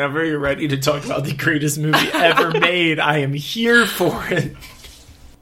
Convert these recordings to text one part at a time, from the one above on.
Whenever you're ready to talk about the greatest movie ever made, I am here for it.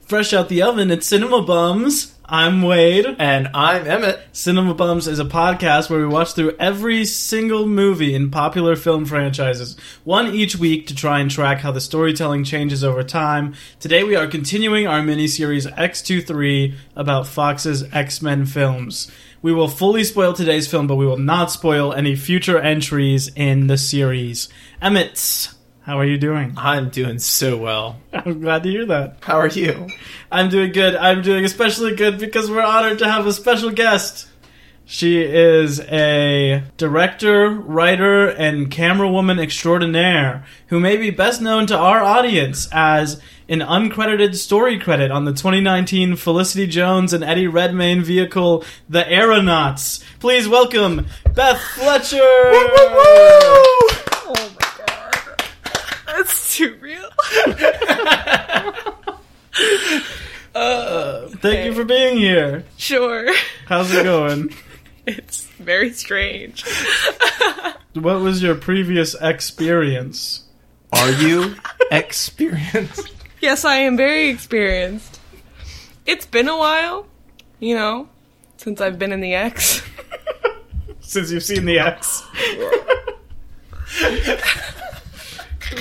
Fresh out the oven, it's Cinema Bums. I'm Wade. And I'm Emmett. Cinema Bums is a podcast where we watch through every single movie in popular film franchises, one each week to try and track how the storytelling changes over time. Today we are continuing our miniseries X23 about Fox's X-Men films. We will fully spoil today's film, but we will not spoil any future entries in the series. Emmett, how are you doing? I'm doing so well. I'm glad to hear that. How are you? I'm doing good. I'm doing especially good because we're honored to have a special guest. She is a director, writer, and camerawoman extraordinaire who may be best known to our audience as an uncredited story credit on the 2019 Felicity Jones and Eddie Redmayne vehicle, The Aeronauts. Please welcome Beth Fletcher. Woo! Oh my god. That's too real. uh, Thank you for being here. sure. How's it going? It's very strange. What was your previous experience? Are you experienced? Yes, I am very experienced. It's been a while, you know, since I've been in the X. Since you've seen the X.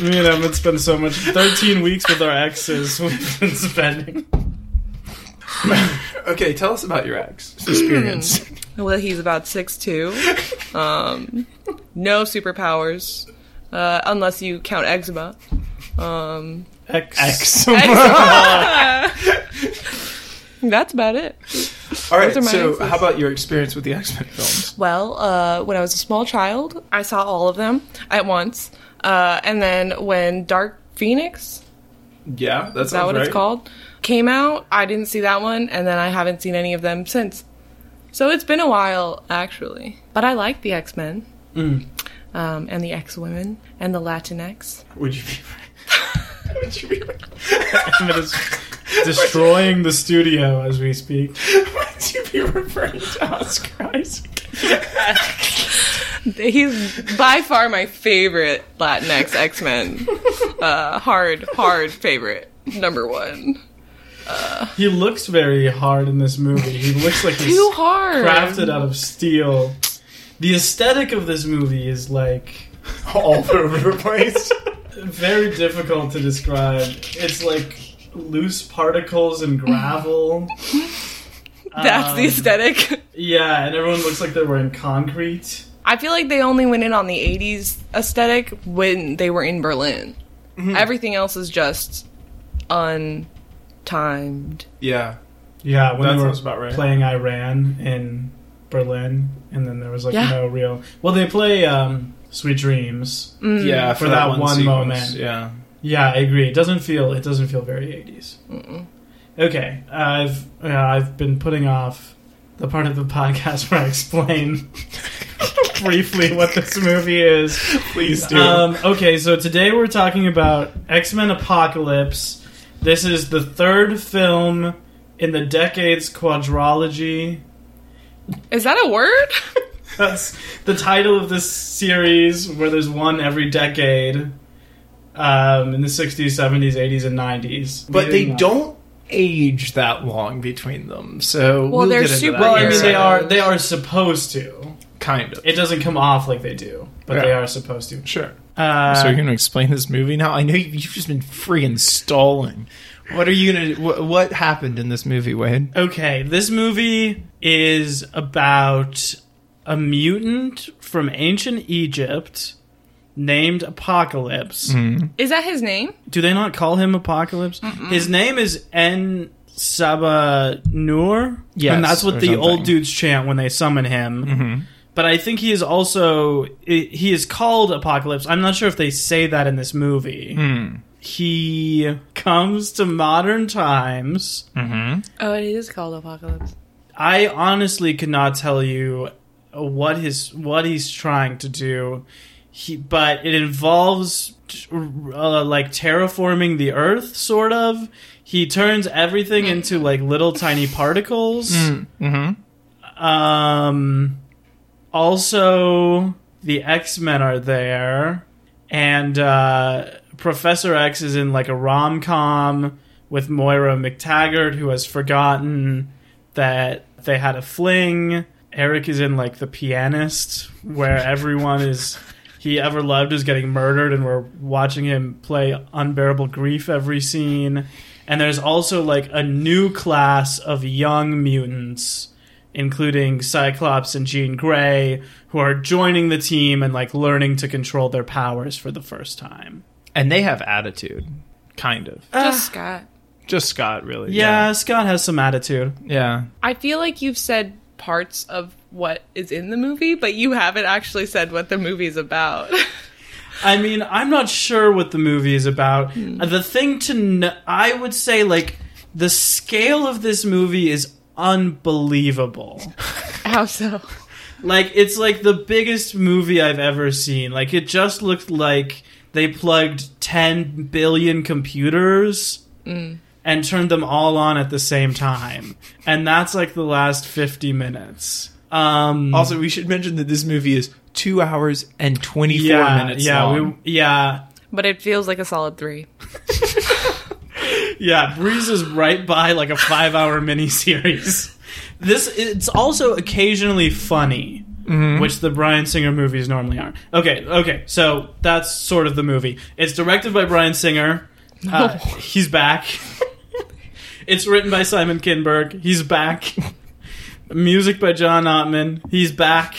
Me and Emmett spent so much 13 weeks with our exes we've been spending. Okay, tell us about your ex experience. Well, he's about six two. Um, no superpowers, uh, unless you count eczema. Um, X. ex. that's about it. All right, Those are my so exes. how about your experience with the X Men films? Well, uh, when I was a small child, I saw all of them at once. Uh, and then when Dark Phoenix, Yeah, that's that what it's called, came out, I didn't see that one, and then I haven't seen any of them since. So it's been a while, actually. But I like the X Men, Mm. um, and the X Women, and the Latinx. Would you be? would you be? Emmett is destroying the studio as we speak. Would you be referring to Oscar Isaac? He's by far my favorite Latinx X Men. Uh, hard, hard favorite. Number one. He looks very hard in this movie. He looks like he's Too hard. crafted out of steel. The aesthetic of this movie is like All over the place. very difficult to describe. It's like loose particles and gravel. That's the Um, aesthetic. Yeah, and everyone looks like they're wearing concrete. I feel like they only went in on the 80s aesthetic when they were in Berlin. Mm-hmm. Everything else is just untimed. Yeah, Yeah, when that they were sounds about right. playing Iran in Berlin, and then there was like Yeah. no real. Well, they play um, "Sweet Dreams." yeah, For that one sequence, moment. Yeah, Yeah, I agree. It doesn't feel. It doesn't feel very 80s. Okay, I've yeah, I've been putting off the part of the podcast where I explain briefly what this movie is. please do. Um, okay, so today we're talking about X Men Apocalypse. This is the third film in the Decades quadrology. Is that a word? That's the title of this series, where there's one every decade um, in the 60s, 70s, 80s, and 90s. but they Leading don't age that long between them, so Well, we'll they're get into super- that Well, I mean, they are they are supposed to. kind of It doesn't come off like they do, but Yeah. they are supposed to. sure. Uh, so you're going to explain this movie now? I know you- you've just been freaking stalling. What are you gonna? What, what happened in this movie, Wade? Okay, this movie is about a mutant from ancient Egypt named Apocalypse. Is that his name? Do they not call him Apocalypse? His name is En Sabah Nur. Yes, and that's what the something. old dudes chant when they summon him. But I think he is also he is called Apocalypse. I'm not sure if they say that in this movie. He comes to modern times. Oh, he is called Apocalypse. I honestly could not tell you what his what he's trying to do. He, but it involves uh, like terraforming the Earth, sort of. He turns everything into like little tiny particles. Mm-hmm. Um, also, the X Men are there, and uh, Professor X is in like a rom com with Moira McTaggart, who has forgotten that they had a fling. Eric is in like the pianist, where everyone is he ever loved is getting murdered, and we're watching him play unbearable grief every scene. And there's also like a new class of young mutants, including Cyclops and Jean Grey, who are joining the team and like learning to control their powers for the first time. And they have attitude, kind of. Just Scott. Just Scott, really. Yeah, Scott has some attitude. Yeah. I feel like you've said parts of what is in the movie, but you haven't actually said what the movie is about. I mean, I'm not sure what the movie is about. Uh, The thing to kn- I would say, like, the scale of this movie is unbelievable. How so? like, it's like the biggest movie I've ever seen. Like, it just looked like they plugged 10 billion computers and turned them all on at the same time. And that's like the last 50 minutes. Um, Also, we should mention that this movie is two hours and 24 yeah, minutes yeah, long. We, yeah, But it feels like a solid three. Yeah, Breeze is right by like a five hour miniseries. This it's also occasionally funny, which the Bryan Singer movies normally are. Okay, okay, so that's sort of the movie. It's directed by Bryan Singer. Uh, he's back. it's written by Simon Kinberg. He's back. Music by John Ottman. He's back.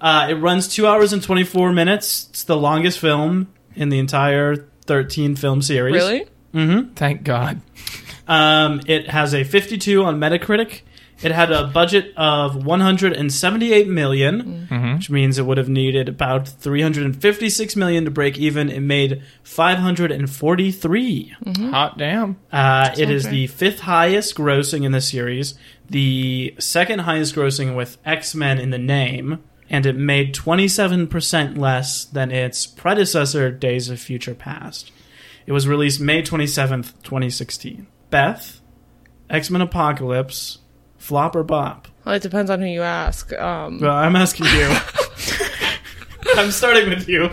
Uh, it runs two hours and twenty four minutes. It's the longest film in the entire thirteen film series. Really? Thank God. Um, it has a 52 on Metacritic. It had a budget of 178 million, which means it would have needed about 356 million to break even. It made 543. Hot damn. Uh, it is right. the fifth highest grossing in the series, the second highest grossing with X Men in the name, and it made 27% less than its predecessor, Days of Future Past. It was released May 27th, 2016. Beth, X Men Apocalypse, flop or bop? Well, it depends on who you ask. Um, Well, I'm asking you. I'm starting with you.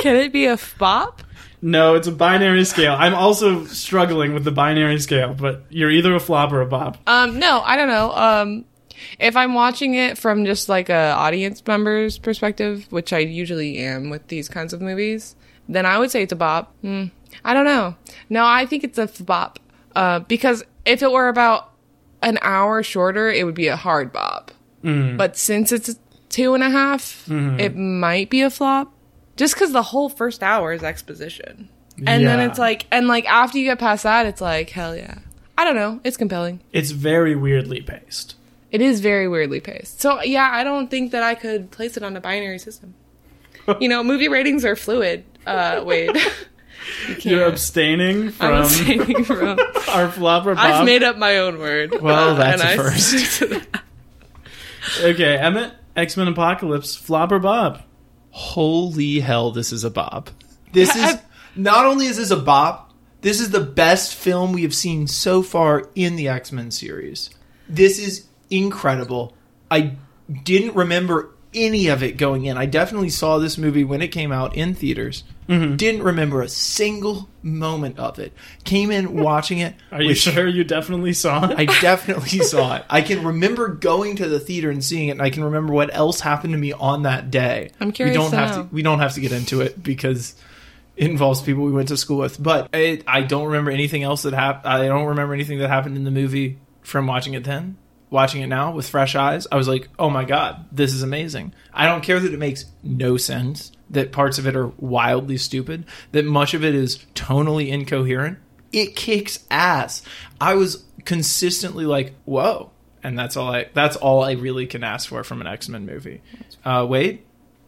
can it be a bop? No, it's a binary scale. I'm also struggling with the binary scale, but you're either a flop or a bop. Um, no, I don't know. Um, if I'm watching it from just like a audience member's perspective, which I usually am with these kinds of movies, then I would say it's a bop. Hmm. I don't know. No, I think it's a bop. Uh, because if it were about an hour shorter, it would be a hard bop. But since it's two and a half, it might be a flop. Just because the whole first hour is exposition. And then it's like, and like after you get past that, it's like, hell yeah. I don't know. It's compelling. It's very weirdly paced. It is very weirdly paced. So yeah, I don't think that I could place it on a binary system. you know, movie ratings are fluid. Uh, Wade, You You're abstaining I'm from abstaining from. our flop or bop. I've made up my own word. Well, uh, that's and a I first. that. Okay, Emmett, X Men Apocalypse, flop Bob. Holy hell, this is a Bob. This is not only is this a Bob. this is the best film we have seen so far in the X Men series. This is incredible. I didn't remember any of it going in. I definitely saw this movie when it came out in theaters. Mm-hmm. Didn't remember a single moment of it. Came in watching it. Are you sure you definitely saw it? I definitely saw it. I can remember going to the theater and seeing it, and I can remember what else happened to me on that day. I'm curious We don't to have know. to. We don't have to get into it because it involves people we went to school with. But it, I don't remember anything else that happened. I don't remember anything that happened in the movie from watching it then. Watching it now with fresh eyes, I was like, "Oh my god, this is amazing!" I don't care that it makes no sense, that parts of it are wildly stupid, that much of it is tonally incoherent. It kicks ass. I was consistently like, "Whoa!" and that's all I. That's all I really can ask for from an X Men movie. Uh,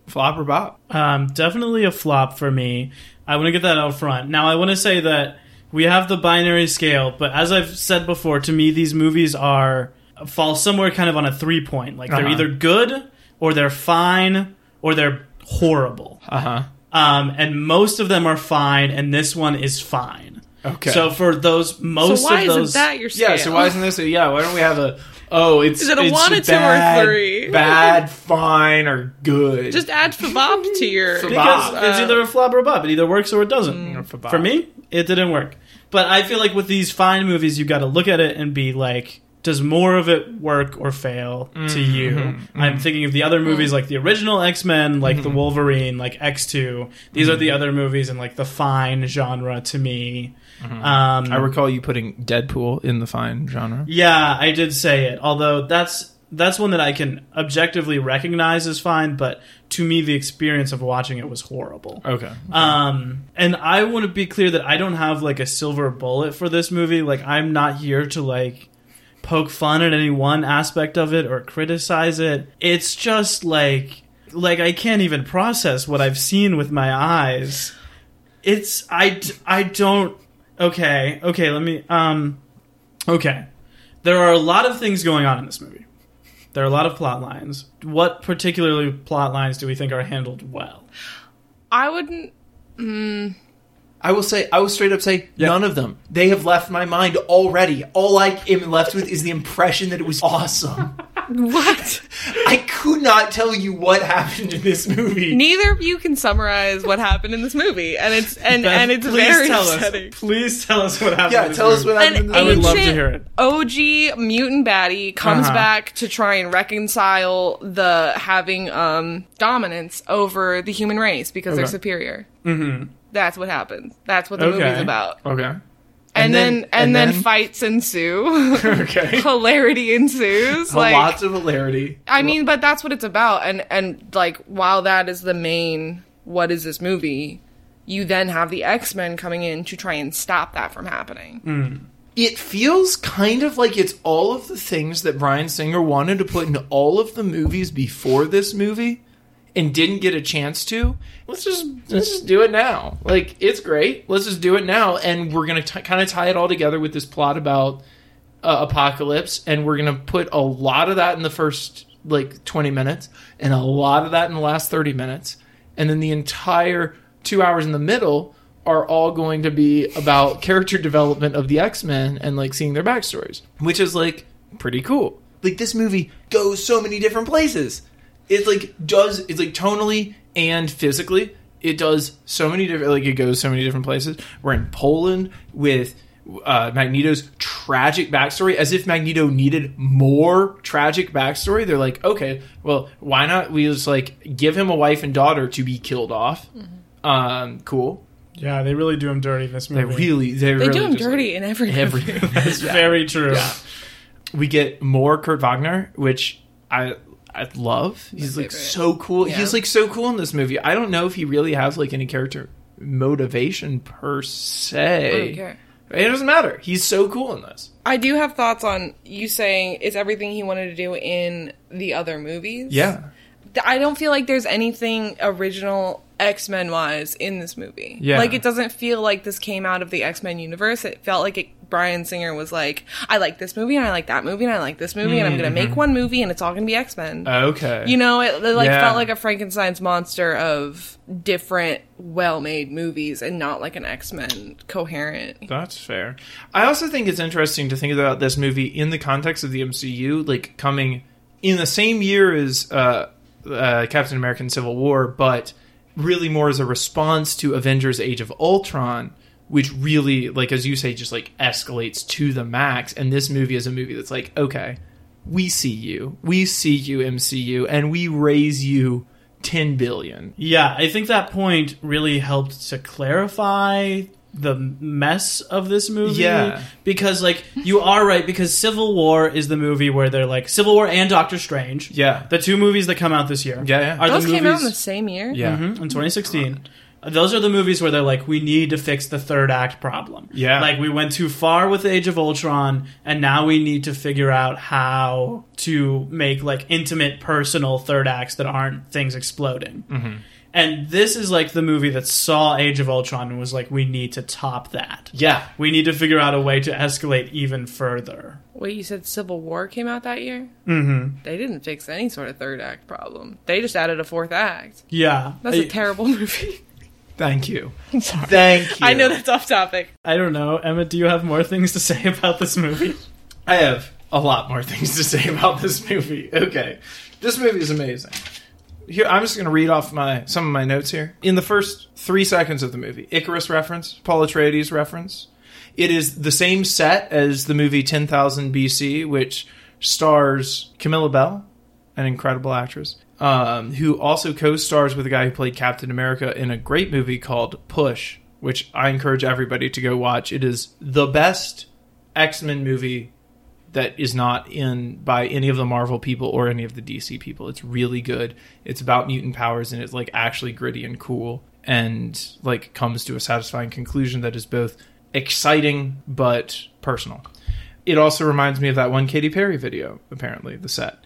flop or bop? Um, definitely a flop for me. I want to get that out front. Now, I want to say that we have the binary scale, but as I've said before, to me, these movies are fall somewhere kind of on a three point. Like they're Uh-huh. either good or they're fine or they're horrible. Uh huh. Um, and most of them are fine, and this one is fine. Okay. So for those most So why of those, isn't that your scale? Yeah, so why isn't this? A, yeah, why don't we have a Oh, it's Is it a it's one, a two, or three? Bad, fine, or good. Just add Fabop to your. Fabop. because Bob. it's either a flop or a bop. It either works or it doesn't. Mm, for For me, it didn't work. But I feel like with these fine movies, you got to look at it and be like, does more of it work or fail to Mhm, you? mhm, I'm thinking of the other movies like the original X Men, like Mm-hmm. the Wolverine, like X Two. These are the other movies in like the fine genre to me. Um, Mm-hmm. I recall you putting Deadpool in the fine genre. yeah, I did say it. Although that's that's one that I can objectively recognize as fine, but to me the experience of watching it was horrible. Okay. Um, and I want to be clear that I don't have like a silver bullet for this movie. Like I'm not here to like poke fun at any one aspect of it or criticize it. It's just like like I can't even process what I've seen with my eyes. It's I I don't okay, okay, let me um okay. There are a lot of things going on in this movie. There are a lot of plot lines. What particularly plot lines do we think are handled well? I wouldn't. Mm, I will say, I will straight up say, none of them. They have left my mind already. All I am left with is the impression that it was awesome. what? I could not tell you what happened in this movie. Neither of you can summarize what happened in this movie, and it's and Beth, and it's please very tell upsetting. Us, please tell us what happened. Yeah, in this tell us movie. what happened in An the I would love to ancient hear it. OG mutant baddie comes Uh-huh. back to try and reconcile the having um dominance over the human race because they're Okay. superior. Mhm. That's what happens. That's what the Okay. movie's about. Okay. And, then, and, and then, then- fights ensue. Okay. Hilarity ensues. Like Lots of hilarity. I mean, but that's what it's about. And and like while that is the main what is this movie, you then have the X-Men coming in to try and stop that from happening. Hmm. it feels kind of like it's all of the things that Bryan Singer wanted to put in all of the movies before this movie and didn't get a chance to. Let's just let's just do it now. Like it's great. Let's just do it now, and we're gonna t- kind of tie it all together with this plot about uh, apocalypse, and we're gonna put a lot of that in the first like twenty minutes, and a lot of that in the last thirty minutes, and then the entire two hours in the middle are all going to be about character development of the X Men and like seeing their backstories, which is like pretty cool. Like this movie goes so many different places. It like does it's like tonally and physically. It does so many different like it goes so many different places. We're in Poland with uh, Magneto's tragic backstory, as if Magneto needed more tragic backstory. They're like, okay, well, why not we just like give him a wife and daughter to be killed off? Um, cool. Yeah, they really do him dirty in this movie. They really, they, They really do him just, dirty in every Every, movie. It's very true. Yeah. we get more Kurt Wagner, which I I love. He's like favorite. so cool. Yeah. He's like so cool in this movie. I don't know if he really has like any character motivation per se. I don't care. It doesn't matter. He's so cool in this. I do have thoughts on you saying it's everything he wanted to do in the other movies. Yeah. I don't feel like there's anything original X Men wise in this movie. Yeah. Like it doesn't feel like this came out of the X Men universe. It felt like it, Bryan Singer was like, I like this movie and I like that movie and I like this movie and I'm gonna make one movie and it's all gonna be X Men. Okay. you know, it, it like Yeah. felt like a Frankenstein's monster of different, well-made movies and not like an X Men coherent. That's fair. I also think it's interesting to think about this movie in the context of the MCU, like coming in the same year as uh, uh, Captain America: and Civil War, but really more as a response to Avengers: Age of Ultron, which really, like as you say, just like escalates to the max. And this movie is a movie that's like, okay, we see you, we see you, MCU, and we raise you ten billion. Yeah, I think that point really helped to clarify the mess of this movie. Yeah. Because, like, you are right, because Civil War is the movie where they're like, Civil War and Doctor Strange. Yeah. The two movies that come out this year. Yeah, yeah. Are Those the came out in the same year. Yeah. Mhm, in 2016. Those are the movies where they're like, we need to fix the third act problem. Yeah. Like, we went too far with Age of Ultron, and now we need to figure out how to make, like, intimate, personal third acts that aren't things exploding. Mm-hmm. And this is like the movie that saw Age of Ultron and was like, we need to top that. Yeah. We need to figure out a way to escalate even further. Wait, you said Civil War came out that year? Mm-hmm. They didn't fix any sort of third act problem. They just added a fourth act. Yeah. That's I a terrible movie. Thank you. I'm sorry. Thank you. I know that's off topic. I don't know. Emma, do you have more things to say about this movie? I have a lot more things to say about this movie. Okay, this movie is amazing. Here, I'm just going to read off my some of my notes here. In the first three seconds of the movie, Icarus reference, Paul Atreides reference. It is the same set as the movie 10,000 BC, which stars Camilla Belle, an incredible actress, um, who also co-stars with the guy who played Captain America in a great movie called Push, which I encourage everybody to go watch. It is the best X-Men movie that is not in by any of the Marvel people or any of the DC people. It's really good. It's about mutant powers and it's like actually gritty and cool and like comes to a satisfying conclusion that is both exciting but personal. It also reminds me of that one Katy Perry video, apparently, the set.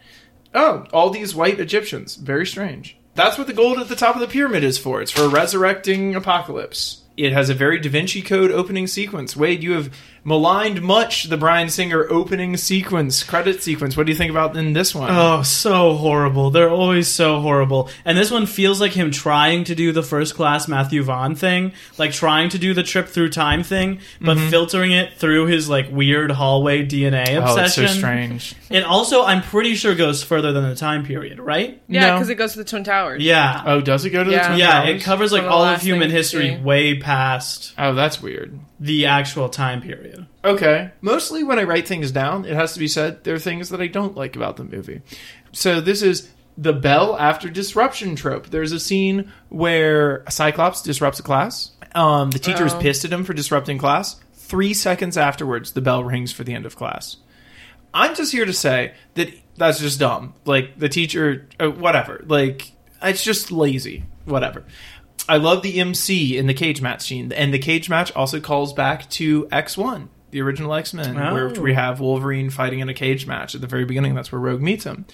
Oh, all these white Egyptians. Very strange. That's what the gold at the top of the pyramid is for. It's for resurrecting apocalypse. It has a very Da Vinci Code opening sequence. Wade, you have maligned much the Bryan Singer opening sequence, credit sequence. What do you think about in this one? Oh, so horrible. They're always so horrible. And this one feels like him trying to do the first class Matthew Vaughn thing, like trying to do the trip through time thing, but mm-hmm. filtering it through his like weird hallway DNA obsession. oh, it's so strange. And also, I'm pretty sure goes further than the time period, right? Yeah, No. because it goes to the Twin Towers. Yeah. Oh, does it go to Yeah. the Twin yeah, Towers? Yeah, it covers like One of the all of human history way past Oh, that's weird. the actual time period. Okay. Mostly when I write things down, it has to be said there are things that I don't like about the movie. So this is the bell after disruption trope. There's a scene where a Cyclops disrupts a class. Um, the teacher is pissed at him for disrupting class. Three seconds afterwards, the bell rings for the end of class. I'm just here to say that that's just dumb. Like the teacher, uh, whatever. Like it's just lazy. Whatever. I love the MC in the cage match scene, and the cage match also calls back to X1, the original X Men, where Oh. we have Wolverine fighting in a cage match at the very beginning. That's where Rogue meets him.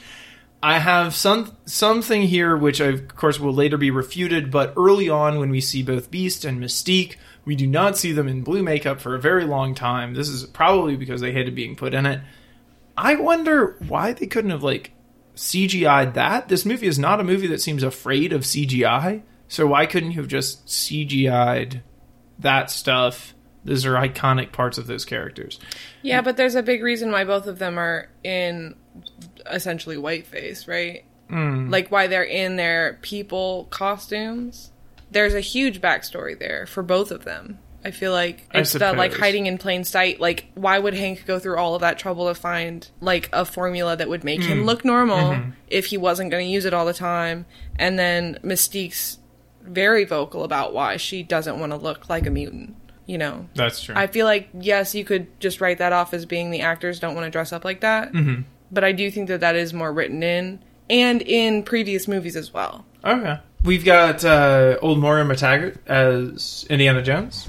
I have some something here which I, of course will later be refuted, but early on when we see both Beast and Mystique, we do not see them in blue makeup for a very long time. This is probably because they hated being put in it. I wonder why they couldn't have like CGI'd that. This movie is not a movie that seems afraid of CGI, so why couldn't you have just CGI'd that stuff? Those are iconic parts of those characters. Yeah, but there's a big reason why both of them are in essentially whiteface, right? Hmm. Like why they're in their people costumes. There's a huge backstory there for both of them. I feel like it's the like hiding in plain sight. Like, why would Hank go through all of that trouble to find like a formula that would make Hmm. him look normal Mm-hmm. if he wasn't going to use it all the time? And then Mystique's very vocal about why she doesn't want to look like a mutant. You know, That's true. I feel like yes, you could just write that off as being the actors don't want to dress up like that. Mm-hmm. But I do think that that is more written in and in previous movies as well. Okay. We've got uh, old Moira McTaggart as Indiana Jones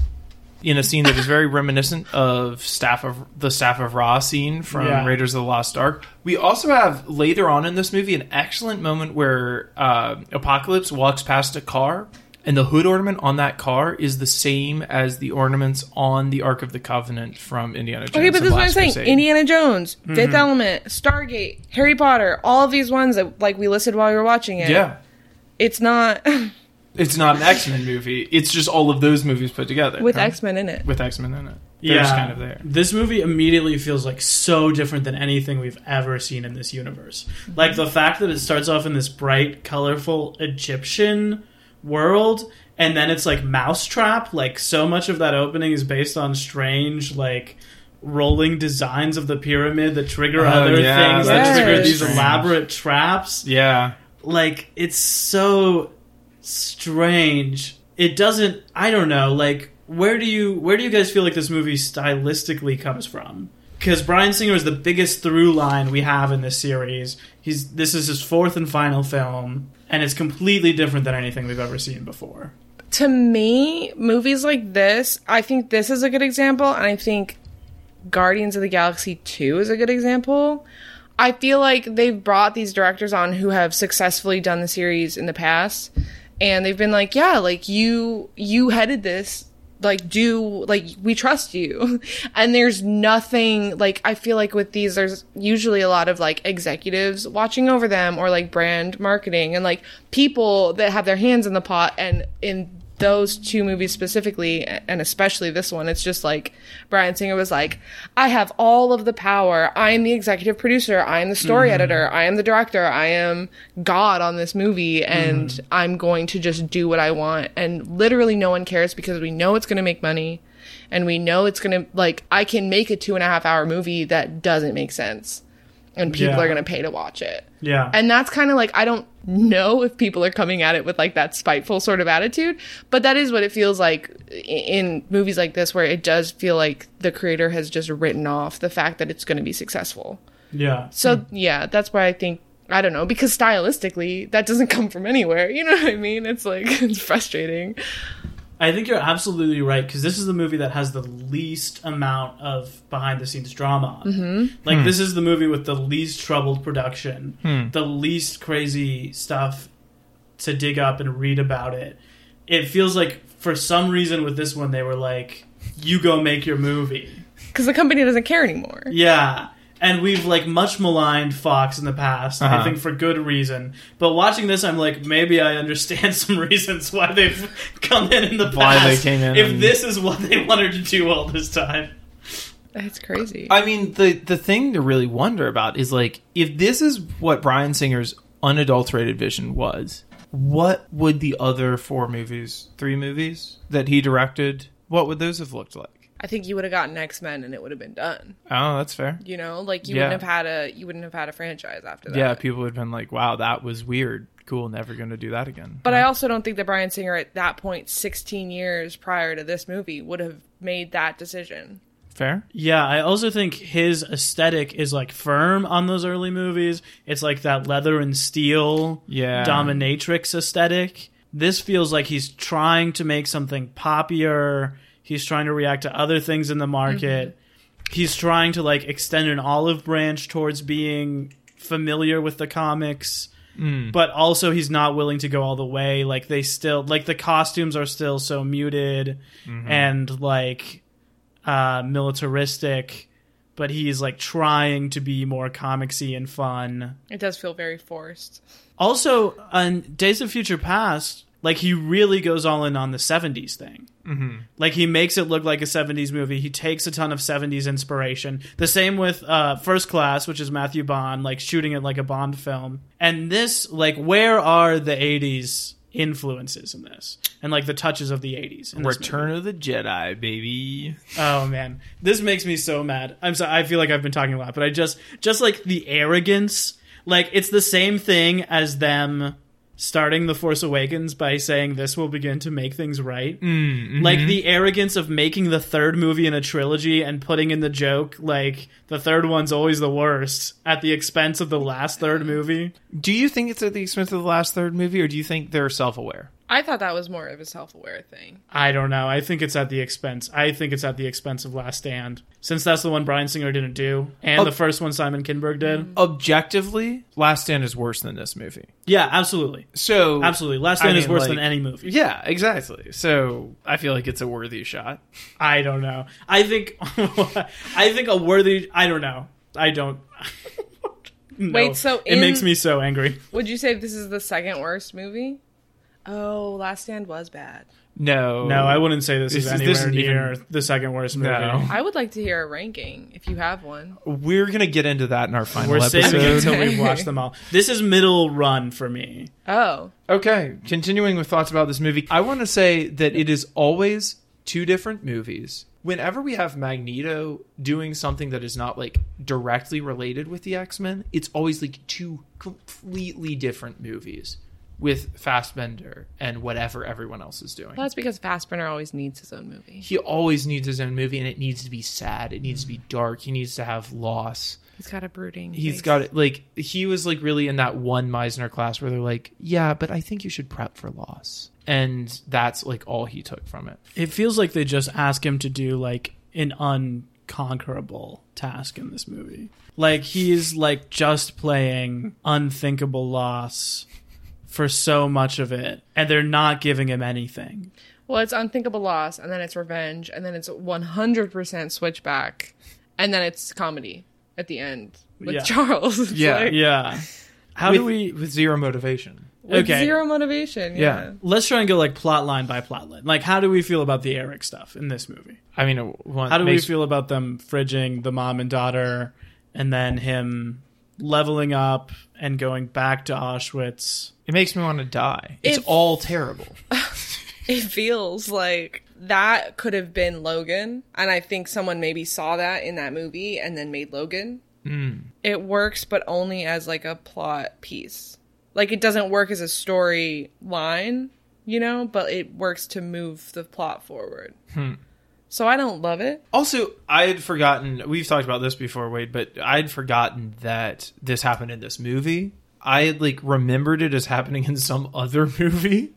in a scene that is very reminiscent of staff of the staff of Ra scene from Yeah. Raiders of the Lost Ark. We also have later on in this movie an excellent moment where uh, Apocalypse walks past a car. And the hood ornament on that car is the same as the ornaments on the Ark of the Covenant from Indiana Jones. Okay, but this is what I'm saying. Crusade. Indiana Jones, Fifth Element, Stargate, Harry Potter, all of these ones that like we listed while we were watching it. Yeah. It's not It's not an X Men movie. It's just all of those movies put together. with huh? X Men in it. With X Men in it. They're just kind of there. This movie immediately feels like so different than anything we've ever seen in this universe. Like the fact that it starts off in this bright, colorful Egyptian world, and then it's like Mousetrap. Like so much of that opening is based on strange, like rolling designs of the pyramid that trigger Oh, other yeah, things that trigger very these elaborate traps Yeah. like it's so strange. It doesn't i don't know like where do you where do you guys feel like this movie stylistically comes from? Because bryan singer is the biggest through line we have in this series. He's this is his fourth and final film and it's completely different than anything we've ever seen before. To me, movies like this, I think this is a good example, and I think Guardians of the Galaxy 2 is a good example. I feel like they've brought these directors on who have successfully done the series in the past, and they've been like, yeah, like you you headed this. Like do like we trust you. And there's nothing like i feel like with these there's usually a lot of like executives watching over them or like brand marketing and like people that have their hands in the pot and in those two movies specifically, and especially this one, it's just like Bryan Singer was like, I have all of the power. I am the executive producer. I am the story mm-hmm. editor. I am the director. I am God on this movie, and mm-hmm. I'm going to just do what I want. And literally, no one cares because we know it's going to make money. And we know it's going to, like, I can make a two and a half hour movie that doesn't make sense. And people Yeah. are going to pay to watch it. Yeah. And that's kind of like, I don't know if people are coming at it with like that spiteful sort of attitude, but that is what it feels like in movies like this, where it does feel like the creator has just written off the fact that it's going to be successful. yeah. So, hmm. yeah, that's why I think, I don't know, because stylistically, that doesn't come from anywhere. You know what I mean? It's like, it's frustrating. I think you're absolutely right because this is the movie that has the least amount of behind the scenes drama. Mm-hmm. Like this is the movie with the least troubled production, the least crazy stuff to dig up and read about it. It feels like for some reason with this one they were like, "You go make your movie." Because the company doesn't care anymore. Yeah. And we've like much maligned Fox in the past, I Uh-huh. think for good reason. But watching this, I'm like, maybe I understand some reasons why they've come in in the past. Why they came in If and- this is what they wanted to do all this time. It's crazy. I mean, the the thing to really wonder about is like if this is what Bryan Singer's unadulterated vision was, what would the other four movies, three movies that he directed, what would those have looked like? I think you would have gotten X Men and it would have been done. Oh, that's fair. You know, like you Yeah. wouldn't have had a you wouldn't have had a franchise after that. Yeah, people would have been like, "Wow, that was weird. Cool, never going to do that again." But I also don't think that Bryan Singer at that point, 16 years prior to this movie, would have made that decision. fair. Yeah, I also think his aesthetic is like firm on those early movies. It's like that leather and steel Yeah. dominatrix aesthetic. This feels like he's trying to make something poppier. He's trying to react to other things in the market. He's trying to like extend an olive branch towards being familiar with the comics. But also he's not willing to go all the way. Like they still like the costumes are still so muted and like uh militaristic, but he's like trying to be more comicsy and fun. It does feel very forced. Also, on Days of Future Past, like he really goes all in on the 70s thing. Mm-hmm. Like he makes it look like a 70s movie. He takes a ton of 70s inspiration. The same with uh, First Class, which is Matthew Vaughn, like shooting it like a Bond film. And this, like, where are the 80s influences in this? And like the touches of the 80s. in? Return of the Jedi, baby. Oh man, this makes me so mad. I'm sorry. I feel like I've been talking a lot, but I just, just like the arrogance. Like it's the same thing as them starting the Force Awakens by saying this will begin to make things right. Mm, mm-hmm. Like the arrogance of making the third movie in a trilogy and putting in the joke like the third one's always the worst at the expense of the last third movie. Do you think it's at the expense of the last third movie, or do you think they're self-aware? I thought that was more of a self aware thing. I don't know. I think it's at the expense. I think it's at the expense of Last Stand, since that's the one Bryan Singer didn't do, and Oh. the first one Simon Kinberg did. Mm-hmm. Objectively, Last Stand is worse than this movie. Yeah, absolutely, So absolutely. Last I Stand is worse like- than any movie. Yeah, exactly. So I feel like it's a worthy shot. I don't know. I think, I think a worthy. I don't know. I don't. No. Wait, so it makes me so angry. Would you say this is the second worst movie? Oh, Last Stand was bad. No, No, I wouldn't say this, This is is- anywhere this near even- the second worst movie. No. I would like to hear a ranking if you have one. We're gonna get into that in our final We're episode. saving it until we've watched them all. This is middle run for me. Oh, Okay, continuing with thoughts about this movie, I want to say that it is always two different movies. Whenever we have Magneto doing something that is not like directly related with the X Men, it's always like two completely different movies with Fassbender and whatever everyone else is doing. well, that's because Fassbender always needs his own movie. he always needs his own movie, and it needs to be sad. It needs to be mm-hmm. dark. He needs to have loss. He's got a brooding. He's face. got it like he was like really in that one Meisner class where they're like, yeah, but I think you should prep for loss, and that's like all he took from it. It feels like they just ask him to do like an unconquerable task in this movie. Like he's like just playing unthinkable loss for so much of it, and they're not giving him anything. Well, it's unthinkable loss, and then it's revenge, and then it's 100% switchback, and then it's comedy at the end with Yeah. Charles. It's Yeah. like- Yeah. How with, do we? with zero motivation? With Okay. zero motivation. Yeah. Yeah. Let's try and go like plot line by plot line. Like, how do we feel about the Eric stuff in this movie? I mean, one How do makes, we feel about them fridging the mom and daughter, and then him leveling up and going back to Auschwitz? It makes me want to die. It's If- all terrible. It feels like that could have been Logan, and I think someone maybe saw that in that movie and then made Logan. Hmm. It works, but only as like a plot piece. Like it doesn't work as a story line, you know, but it works to move the plot forward. Hmm. So I don't love it. Also, I had forgotten. We've talked about this before, Wade, but I'd forgotten that this happened in this movie. I had like remembered it as happening in some other movie,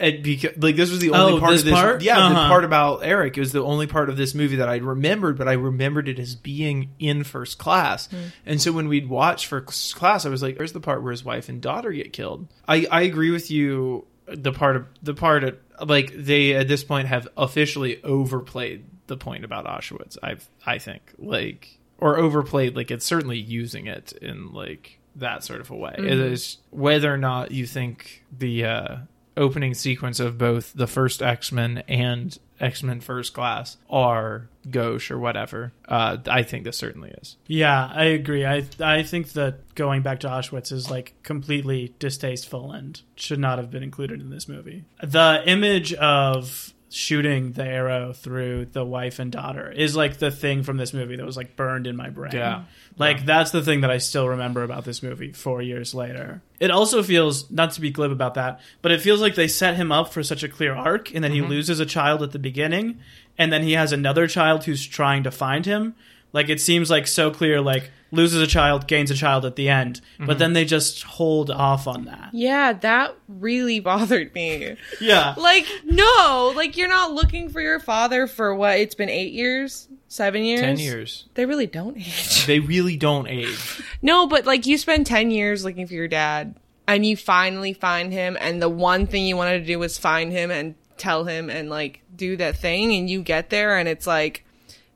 and because like this was the only Oh, part this of this. part? Yeah, the Uh-huh. part about Eric. It was the only part of this movie that I remembered, but I remembered it as being in first class. And so when we'd watch first class, I was like, "There's the part where his wife and daughter get killed." I I agree with you. The part of the part of, like they at this point have officially overplayed the point about Auschwitz. I I think like or overplayed like it's certainly using it in like that sort of a way. It is whether or not you think the uh, opening sequence of both the first X Men and X Men First Class are gauche or whatever. Uh, I think this certainly is. Yeah, I agree. I I think that going back to Auschwitz is like completely distasteful and should not have been included in this movie. The image of shooting the arrow through the wife and daughter is like the thing from this movie that was like burned in my brain. Yeah. Like that's the thing that I still remember about this movie 4 years later. It also feels not to be glib about that, but it feels like they set him up for such a clear arc and then he mm-hmm. loses a child at the beginning and then he has another child who's trying to find him. Like it seems like so clear like loses a child, gains a child at the end, but mm-hmm. then they just hold off on that. Yeah, that really bothered me. Yeah. Like, no, like you're not looking for your father for what? It's been eight years, seven years, Ten years. They really don't age. They really don't age. No, but like you spend 10 years looking for your dad and you finally find him and the one thing you wanted to do was find him and tell him and like do that thing and you get there and it's like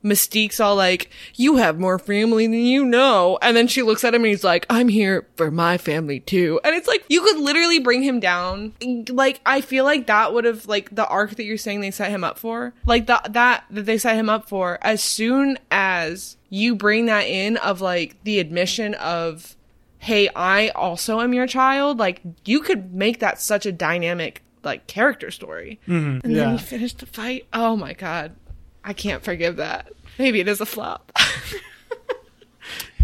Mystique's all like, you have more family than you know. And then she looks at him and he's like, I'm here for my family too. And it's like, you could literally bring him down. Like, I feel like that would have, like, the arc that you're saying they set him up for, like, the, that, that they set him up for, as soon as you bring that in of, like, the admission of, hey, I also am your child, like, you could make that such a dynamic, like, character story. Mm-hmm. And then yeah. you finish the fight. Oh my god. I can't forgive that. Maybe it is a flop.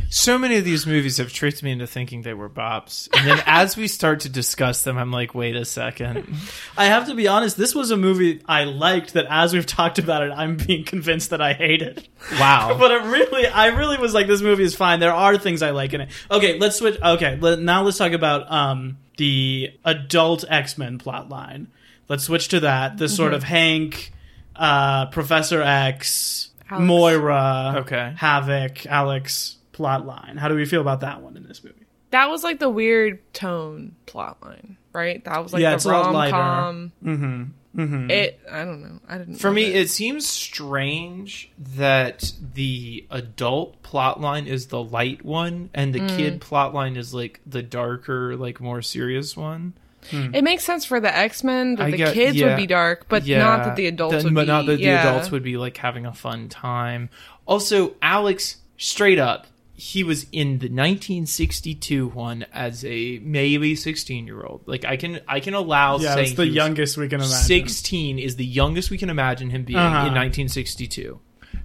So many of these movies have tricked me into thinking they were bops, and then as we start to discuss them, I'm like, wait a second. I have to be honest, this was a movie I liked that as we've talked about it, I'm being convinced that I hate it. Wow. but it really, I really was like, this movie is fine. There are things I like in it. Okay, let's switch. Okay, let, now let's talk about um, the adult X Men plot line. Let's switch to that. The sort of Hank, uh, Professor X, Alex. Moira, Okay. Havoc, Alex plot line. How do we feel about that one in this movie? that was like the weird tone plot line, right? That was like Yeah, the it's a lot rom lighter. com. Mm-hmm. Mm-hmm. It I don't know. I didn't For me, it. it seems strange that the adult plot line is the light one, and the kid plot line is like the darker, like more serious one. It makes sense for the X Men that I the get- kids yeah. would be dark, but Yeah, not that the adults Then- would but be. not that yeah. the adults would be like having a fun time. Also, Alex, straight up, he was in the 1962 one as a maybe 16 year old. Like I can I can allow yeah, saying it's the youngest we can imagine. 16 is the youngest we can imagine him being Uh-huh. in 1962.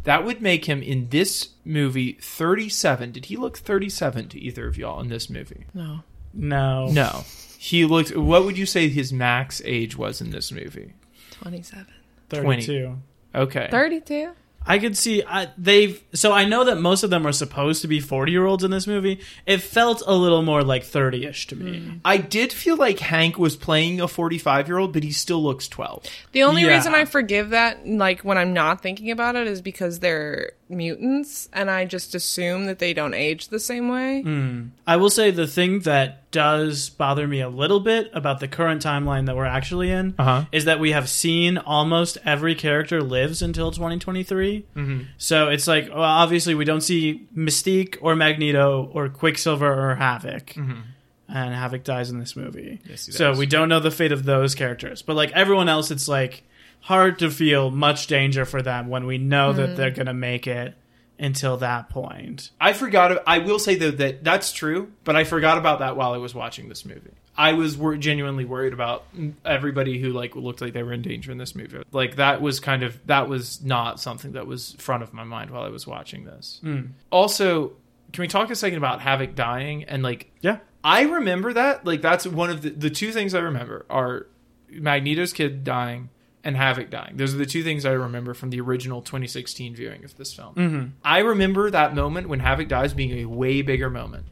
That would make him in this movie 37. Did he look 37 to either of y'all in this movie? No, No. No. He looked what would you say his max age was in this movie? twenty seven. 32. Okay. Thirty two. I could see I, they've so I know that most of them are supposed to be 40 year olds in this movie. It felt a little more like 30 ish to me. Hmm. I did feel like Hank was playing a 45 year old, but he still looks 12. The only Yeah. reason I forgive that, like when I'm not thinking about it, is because they're mutants, and I just assume that they don't age the same way. Hmm. I will say the thing that does bother me a little bit about the current timeline that we're actually in Uh-huh. is that we have seen almost every character lives until 2023. Mm-hmm. So it's like, well, obviously, we don't see Mystique or Magneto or Quicksilver or Havoc. Mm-hmm. and Havoc dies in this movie. Yes, so we don't know the fate of those characters, but like everyone else, it's like hard to feel much danger for them when we know that hmm. they're gonna make it until that point. I forgot. I will say though that that's true, but I forgot about that while I was watching this movie. I was wor- genuinely worried about everybody who like looked like they were in danger in this movie. Like that was kind of that was not something that was front of my mind while I was watching this. Hmm. Also, can we talk a second about Havoc dying and like Yeah. I remember that. Like that's one of the the two things I remember are Magneto's kid dying and Havoc dying. Those are the two things I remember from the original 2016 viewing of this film. Mm-hmm. I remember that moment when Havoc dies being a way bigger moment.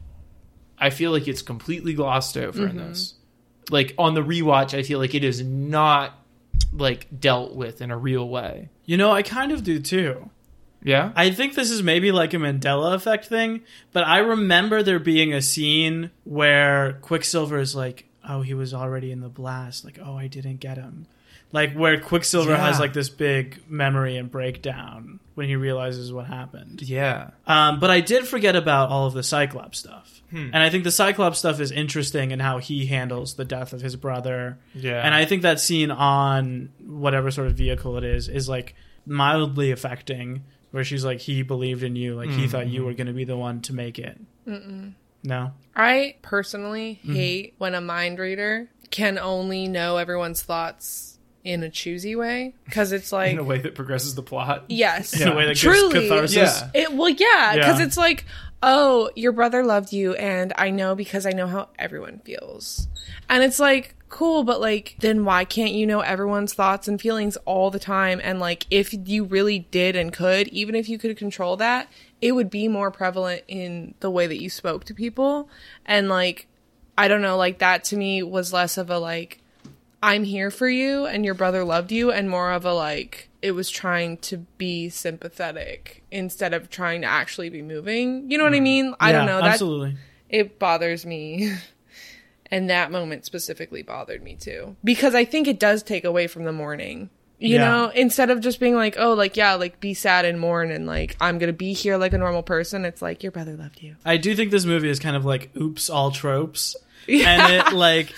I feel like it's completely glossed over in mm-hmm. this. Like on the rewatch, I feel like it is not like dealt with in a real way. You know, I kind of do too. Yeah. I think this is maybe like a Mandela effect thing, but I remember there being a scene where Quicksilver is like, "Oh, he was already in the blast." Like, "Oh, I didn't get him." Like where Quicksilver Yeah. has like this big memory and breakdown when he realizes what happened. yeah. Um, but I did forget about all of the Cyclops stuff, Hmm. and I think the Cyclops stuff is interesting in how he handles the death of his brother. Yeah. And I think that scene on whatever sort of vehicle it is is like mildly affecting, where she's like, "He believed in you, like he thought you were going to be the one to make it." Mm-mm. No, I personally hate when a mind reader can only know everyone's thoughts in a choosy way because it's like in a way that progresses the plot. yes, in a way that truly, gives catharsis. Yeah. It well, yeah, because Yeah. it's like, oh, your brother loved you, and I know because I know how everyone feels, and it's like cool, but like, then why can't you know everyone's thoughts and feelings all the time? And like, if you really did and could, even if you could control that, it would be more prevalent in the way that you spoke to people, and like, I don't know, like that to me was less of a like. I'm here for you and your brother loved you and more of a like it was trying to be sympathetic instead of trying to actually be moving. You know what I mm. mean? I don't Yeah, know. That Absolutely. it bothers me. and that moment specifically bothered me too. Because I think it does take away from the mourning. You Yeah. know, instead of just being like, oh, like, yeah, like be sad and mourn and like, I'm going to be here like a normal person. It's like, your brother loved you. I do think this movie is kind of like oops all tropes, and it like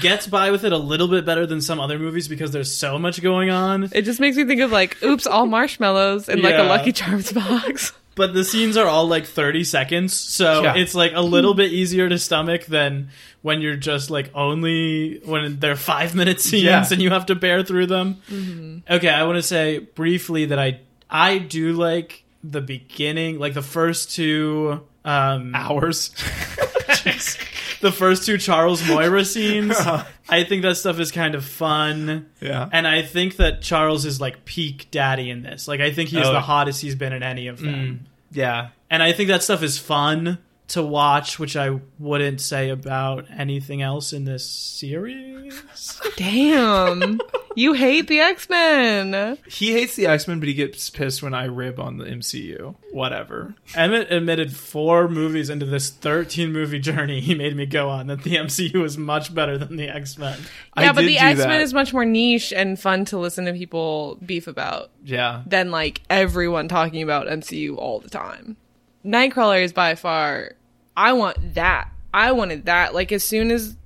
gets by with it a little bit better than some other movies because there's so much going on. It just makes me think of like, oops, all marshmallows in like a Lucky Charms box. but the scenes are all like 30 seconds so Yeah. it's like a little bit easier to stomach than when you're just like only when they're five minute scenes Yeah. and you have to bear through them okay i want to say briefly that i i do like the beginning like the first two um Hours. the first two charles moira scenes i think that stuff is kind of fun yeah. and I think that Charles is like peak daddy in this. Like I think he's Oh. the hottest he's been in any of them. Mm. Yeah. And I think that stuff is fun to watch, which I wouldn't say about anything else in this series. Damn. you hate the X Men. He hates the X Men, but he gets pissed when I rib on the MCU. Whatever. Emmett admitted four movies into this 13 movie journey he made me go on that the MCU is much better than the X Men. I Yeah, but did the X Men is much more niche and fun to listen to people beef about Yeah. than like everyone talking about MCU all the time. Nightcrawler is by far. I want that. I wanted that. Like as soon as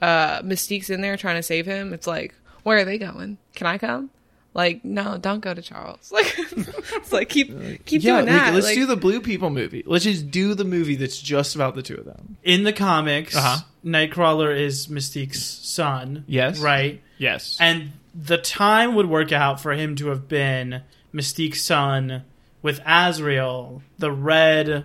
uh Mystique's in there trying to save him, it's like, where are they going? Can I come? Like, no, don't go to Charles. Like, it's like keep keep yeah, doing like, that. let's Like- do the Blue People movie. Let's just do the movie that's just about the two of them. In the comics, Uh-huh. Nightcrawler is Mystique's son. Yes. Right? Yes. And the time would work out for him to have been Mystique's son with Azrael, the red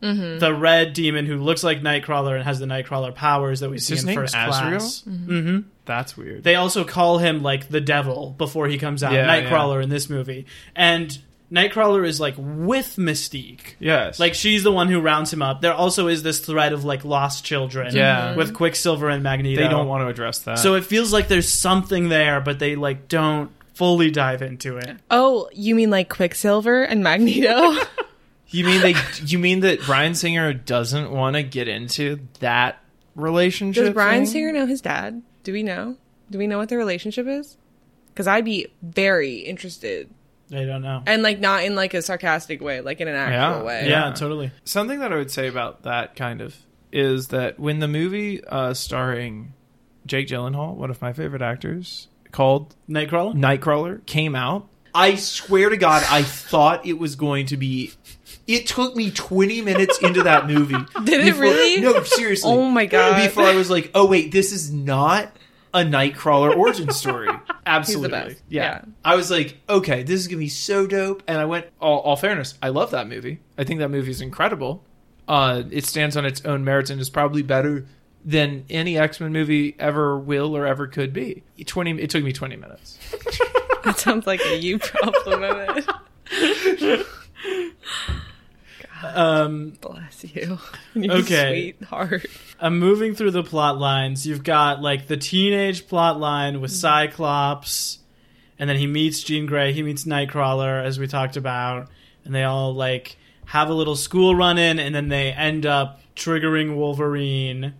Mm-hmm. the red demon who looks like Nightcrawler and has the Nightcrawler powers that we see his in name first Azrael? class. Mm-hmm. that's weird. They also call him like the devil before he comes out, Yeah, Nightcrawler in this movie. And Nightcrawler is like with Mystique. yes. Like she's the one who rounds him up. There also is this thread of like lost children Yeah. with Quicksilver and Magneto. they don't want to address that. So it feels like there's something there, but they like don't fully dive into it. oh, you mean like Quicksilver and Magneto? you mean they? You mean that Bryan Singer doesn't want to get into that relationship? Does Bryan thing? Singer know his dad? Do we know? Do we know what their relationship is? Because I'd be very interested, I don't know. and like not in like a sarcastic way, like in an actual Yeah. way. Yeah, Yeah. totally. Something that I would say about that kind of is that when the movie uh, starring Jake Gyllenhaal, one of my favorite actors, called Nightcrawler. Nightcrawler came out, I swear to God, I thought it was going to be. It took me 20 minutes into that movie. Did it really? No, seriously. Oh my God. Before I was like, oh wait, this is not a Nightcrawler origin story. Absolutely. best. Yeah. Yeah. I was like, okay, this is gonna be so dope. And I went, all, all fairness, I love that movie. I think that movie is incredible. Uh, it stands on its own merits and is probably better than any X Men movie ever will or ever could be. Twenty. It took me 20 minutes. That sounds like a you problem of it. Um, Bless you. Your Okay. sweetheart. I'm moving through the plot lines. You've got like the teenage plot line with Cyclops, and then he meets Jean Grey. He meets Nightcrawler, as we talked about, and they all like have a little school run in, and then they end up triggering Wolverine.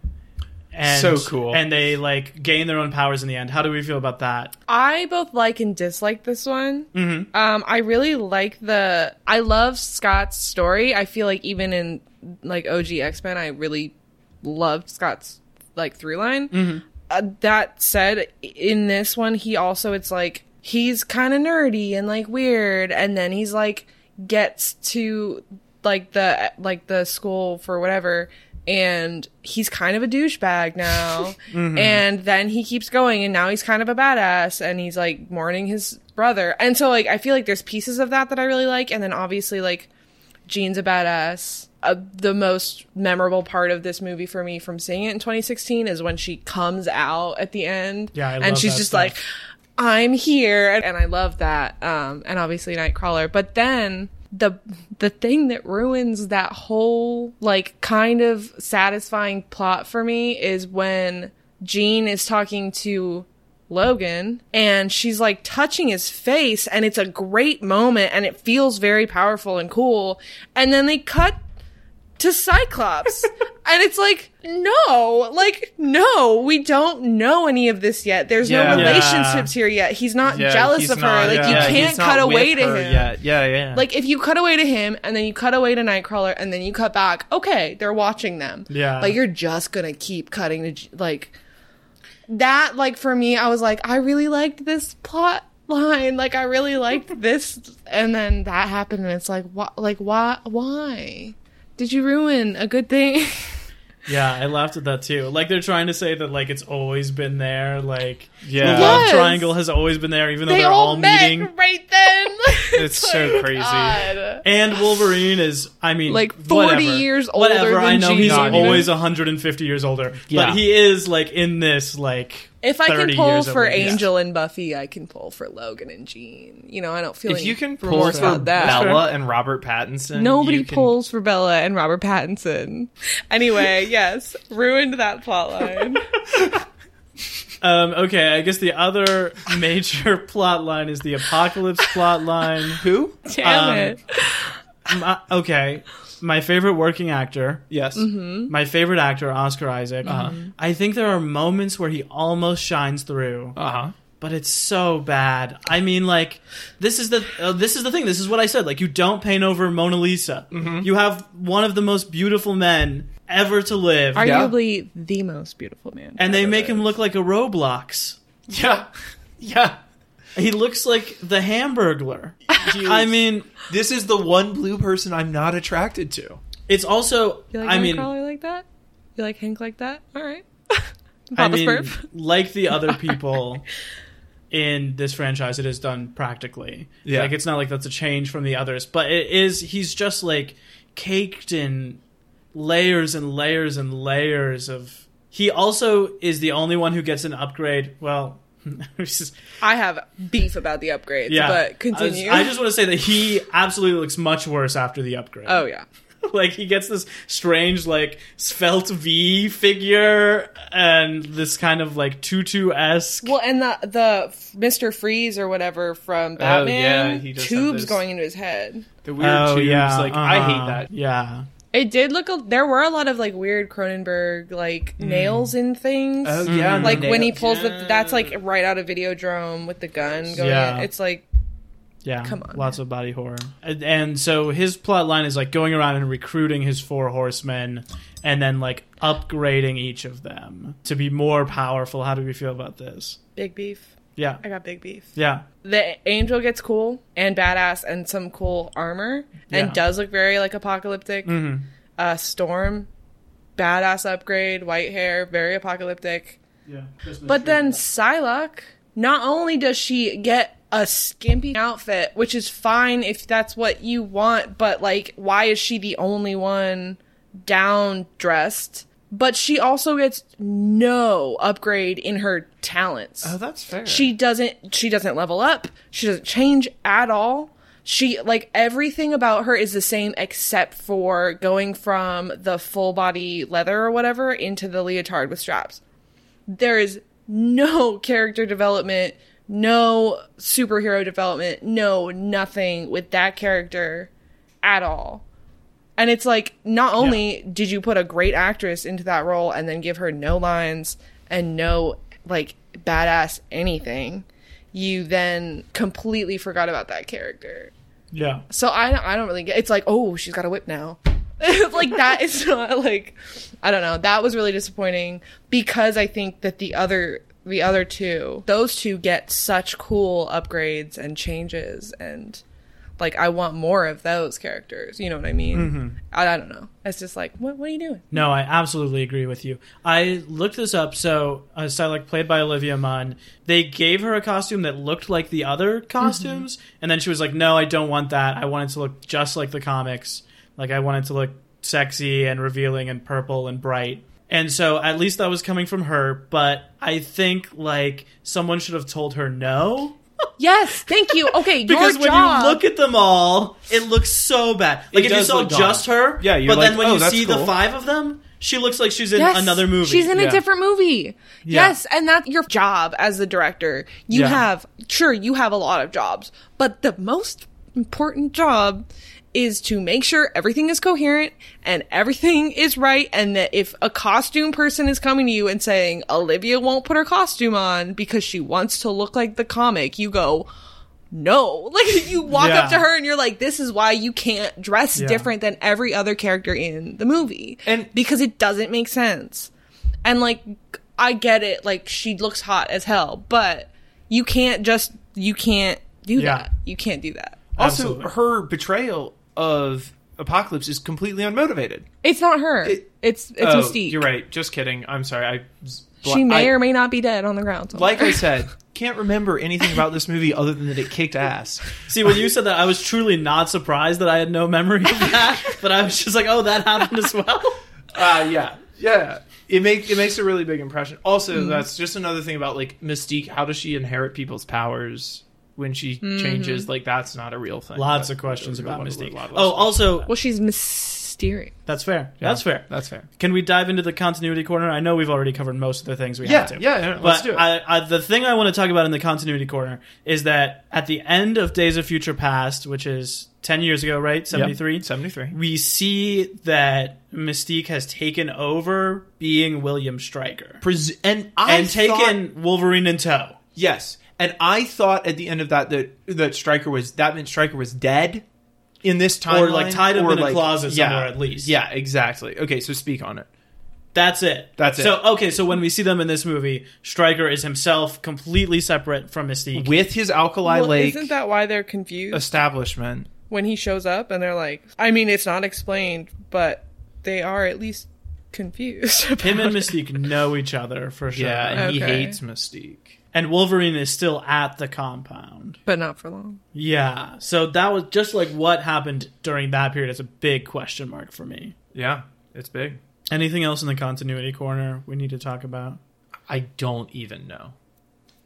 And, So cool. And they like gain their own powers in the end. How do we feel about that? I both like and dislike this one. Mm-hmm. Um, I really like the. I love Scott's story. I feel like even in like OG X Men, I really loved Scott's like through line. Uh, that said, in this one, he also it's like he's kind of nerdy and like weird, and then he's like gets to like the like the school for whatever. And he's kind of a douchebag now. And then he keeps going, and now he's kind of a badass, and he's like mourning his brother. And so, like, I feel like there's pieces of that that I really like. And then obviously, like, Jean's a badass. Uh, the most memorable part of this movie for me from seeing it in 2016 is when she comes out at the end. Yeah, I and she's just stuff. like, I'm here, and I love that. Um, and obviously Nightcrawler. But then the the thing that ruins that whole like kind of satisfying plot for me is when Jean is talking to Logan and she's like touching his face and it's a great moment and it feels very powerful and cool. And then they cut to Cyclops and it's like no like no we don't know any of this yet there's Yeah. no Yeah. relationships here yet he's not Yeah, jealous he's of not- her like you can't he's cut away to him Yet. Yeah, yeah. like if you cut away to him and then you cut away to Nightcrawler and then you cut back, okay, they're watching them. Yeah. Like you're just gonna keep cutting to like that. Like for me, I was like, I really liked this plot line. Like I really liked this, and then that happened, and it's like, what? Like why? Why did you ruin a good thing? Yeah, I laughed at that too. Like they're trying to say that like it's always been there. Like Yeah. the love Yes. triangle has always been there, even though they they're all all met meeting. right then. It's so crazy. God. And Wolverine is, I mean, Like 40 whatever. years older Whatever. than I know Jean. he's Not always 150 years older, Yeah. but he is like in this like. If I can pull years for over- yeah. Angel and Buffy, I can pull for Logan and Jean. You know, I don't feel if any you can pull for about that. Bella and Robert Pattinson, Nobody can- pulls for Bella and Robert Pattinson. Anyway, yes, ruined that plot line. Um, okay, I guess the other major plot line is the apocalypse plot line. Who? Damn Um, it. My- okay, my favorite working actor, Yes. Mm-hmm. my favorite actor, Oscar Isaac. Uh-huh. I think there are moments where he almost shines through. Uh huh. but it's so bad. I mean, like this is the uh, this is the thing. This is what I said. Like you don't paint over Mona Lisa. Mm-hmm. You have one of the most beautiful men ever to live, Arguably the most beautiful man. and they ever make him look like a Roblox. Yeah. Yeah. He looks like the Hamburglar. I mean, This is the one blue person I'm not attracted to. it's also. You like I mean, Nightcrawler like that? You like Hank like that? All right. I Papa mean, Smurf. like the other people in this franchise, it is done practically. Yeah. Like it's not like that's a change from the others, but it is. He's just like caked in layers and layers and layers of. He also is the only one who gets an upgrade. Well. it's just- I have beef about the upgrades, yeah, but continue. I, was- I just want to say that he absolutely looks much worse after the upgrade. oh yeah. like he gets this strange like svelte V figure and this kind of like tutu esque. Well, and the the Mister Freeze or whatever from Batman, Oh, yeah, he tubes going into his head. The weird oh tubes. yeah, Like I uh-huh. hate that. Yeah, It did look. A, there were a lot of like weird Cronenberg like mm. nails in things. Oh yeah. and the like when he nails. pulls the that's like right out of Videodrome with the gun going. Yeah. In. It's like yeah. Come on, lots of body horror, and, and so his plot line is like going around and recruiting his four horsemen, and then like upgrading each of them to be more powerful. How do we feel about this? Big beef. Yeah. I got big beef. Yeah. The angel gets cool and badass and some cool armor and Yeah. does look very like apocalyptic. Mhm. Uh, Storm, badass upgrade, white hair, very apocalyptic. Yeah. But then Psylocke, not only does she get a skimpy outfit, which is fine if that's what you want, but like, why is she the only one down dressed? But she also gets no upgrade in her talents. Oh, that's fair. She doesn't she doesn't level up. She doesn't change at all. She like everything about her is the same except for going from the full body leather or whatever into the leotard with straps. There is no character development, no superhero development, no nothing with that character at all. And it's like, not only did you put a great actress into that role and then give her no lines and no, like, badass anything, you then completely forgot about that character. Yeah. So I, I don't really get It's like, oh, she's got a whip now. like, that is not, like, I don't know. That was really disappointing because I think that the other. The other two, those two get such cool upgrades and changes, and like I want more of those characters. You know what I mean? I, I don't know. It's just like, what, what are you doing? No, I absolutely agree with you. I looked this up. So, uh, Psylocke, played by Olivia Munn, they gave her a costume that looked like the other costumes, and then she was like, "No, I don't want that. I want it to look just like the comics. Like I want it to look sexy and revealing and purple and bright." And so, at least that was coming from her. But I think like someone should have told her no. Yes, thank you. Okay, Because your when job. you look at them all, it looks so bad. Like if you does saw look just her, Yeah, you're but then like, when "Oh, you that's see the cool." five of them, she looks like she's in Yes, another movie. She's in Yeah. a different movie. Yeah. Yes, and that's your job as the director. You Yeah. have sure you have a lot of jobs, but the most important job is to make sure everything is coherent and everything is right and that if a costume person is coming to you and saying Olivia won't put her costume on because she wants to look like the comic, you go no. Like you walk up to her and you're like, this is why you can't dress Yeah. different than every other character in the movie. And- because it doesn't make sense. And like I get it, like she looks hot as hell, but you can't just you can't do Yeah. that. You can't do that. also, Absolutely. her betrayal of Apocalypse is completely unmotivated. It's not her. It- it's it's Oh, Mystique. You're right. Just kidding. I'm sorry. I She may I- or may not be dead on the ground. somewhere. like I said, can't remember anything about this movie other than that it kicked ass. See, when you said that, I was truly not surprised that I had no memory of that. but I was just like, oh, that happened as well. Uh, yeah, yeah. It makes it makes a really big impression. Also, Mm-hmm. that's just another thing about like Mystique. How does she inherit people's powers when she Mm-hmm. changes? Like that's not a real thing. Lots of questions about Mystique. lot- lot- Oh, lot- also, well, she's mysterious. that's fair. Yeah, That's fair. That's fair. Can we dive into the continuity corner? I know we've already covered most of the things we Yeah, have to. yeah, yeah, let's do it. I, I, the thing I want to talk about in the continuity corner is that at the end of Days of Future Past, which is 10 years ago, right? 73? Seventy three. We see that Mystique has taken over being William Stryker Pres- and I and taken Wolverine in tow. yes, and I thought at the end of that that that Stryker was that meant Stryker was dead in this time, Or, like, tied up in a closet somewhere at least. Yeah, exactly. Okay, so speak on it. That's it. That's it. So okay, so when we see them in this movie, Stryker is himself completely separate from Mystique. With his Alkali Well, Lake isn't that why they're confused establishment, when he shows up and they're like? I mean, it's not explained, but they are at least confused. Him and about it. Mystique know each other for sure. yeah, and he hates Mystique. And Wolverine is still at the compound. but not for long. Yeah. So that was just like what happened during that period is a big question mark for me. Yeah, it's big. Anything else in the continuity corner we need to talk about? I don't even know.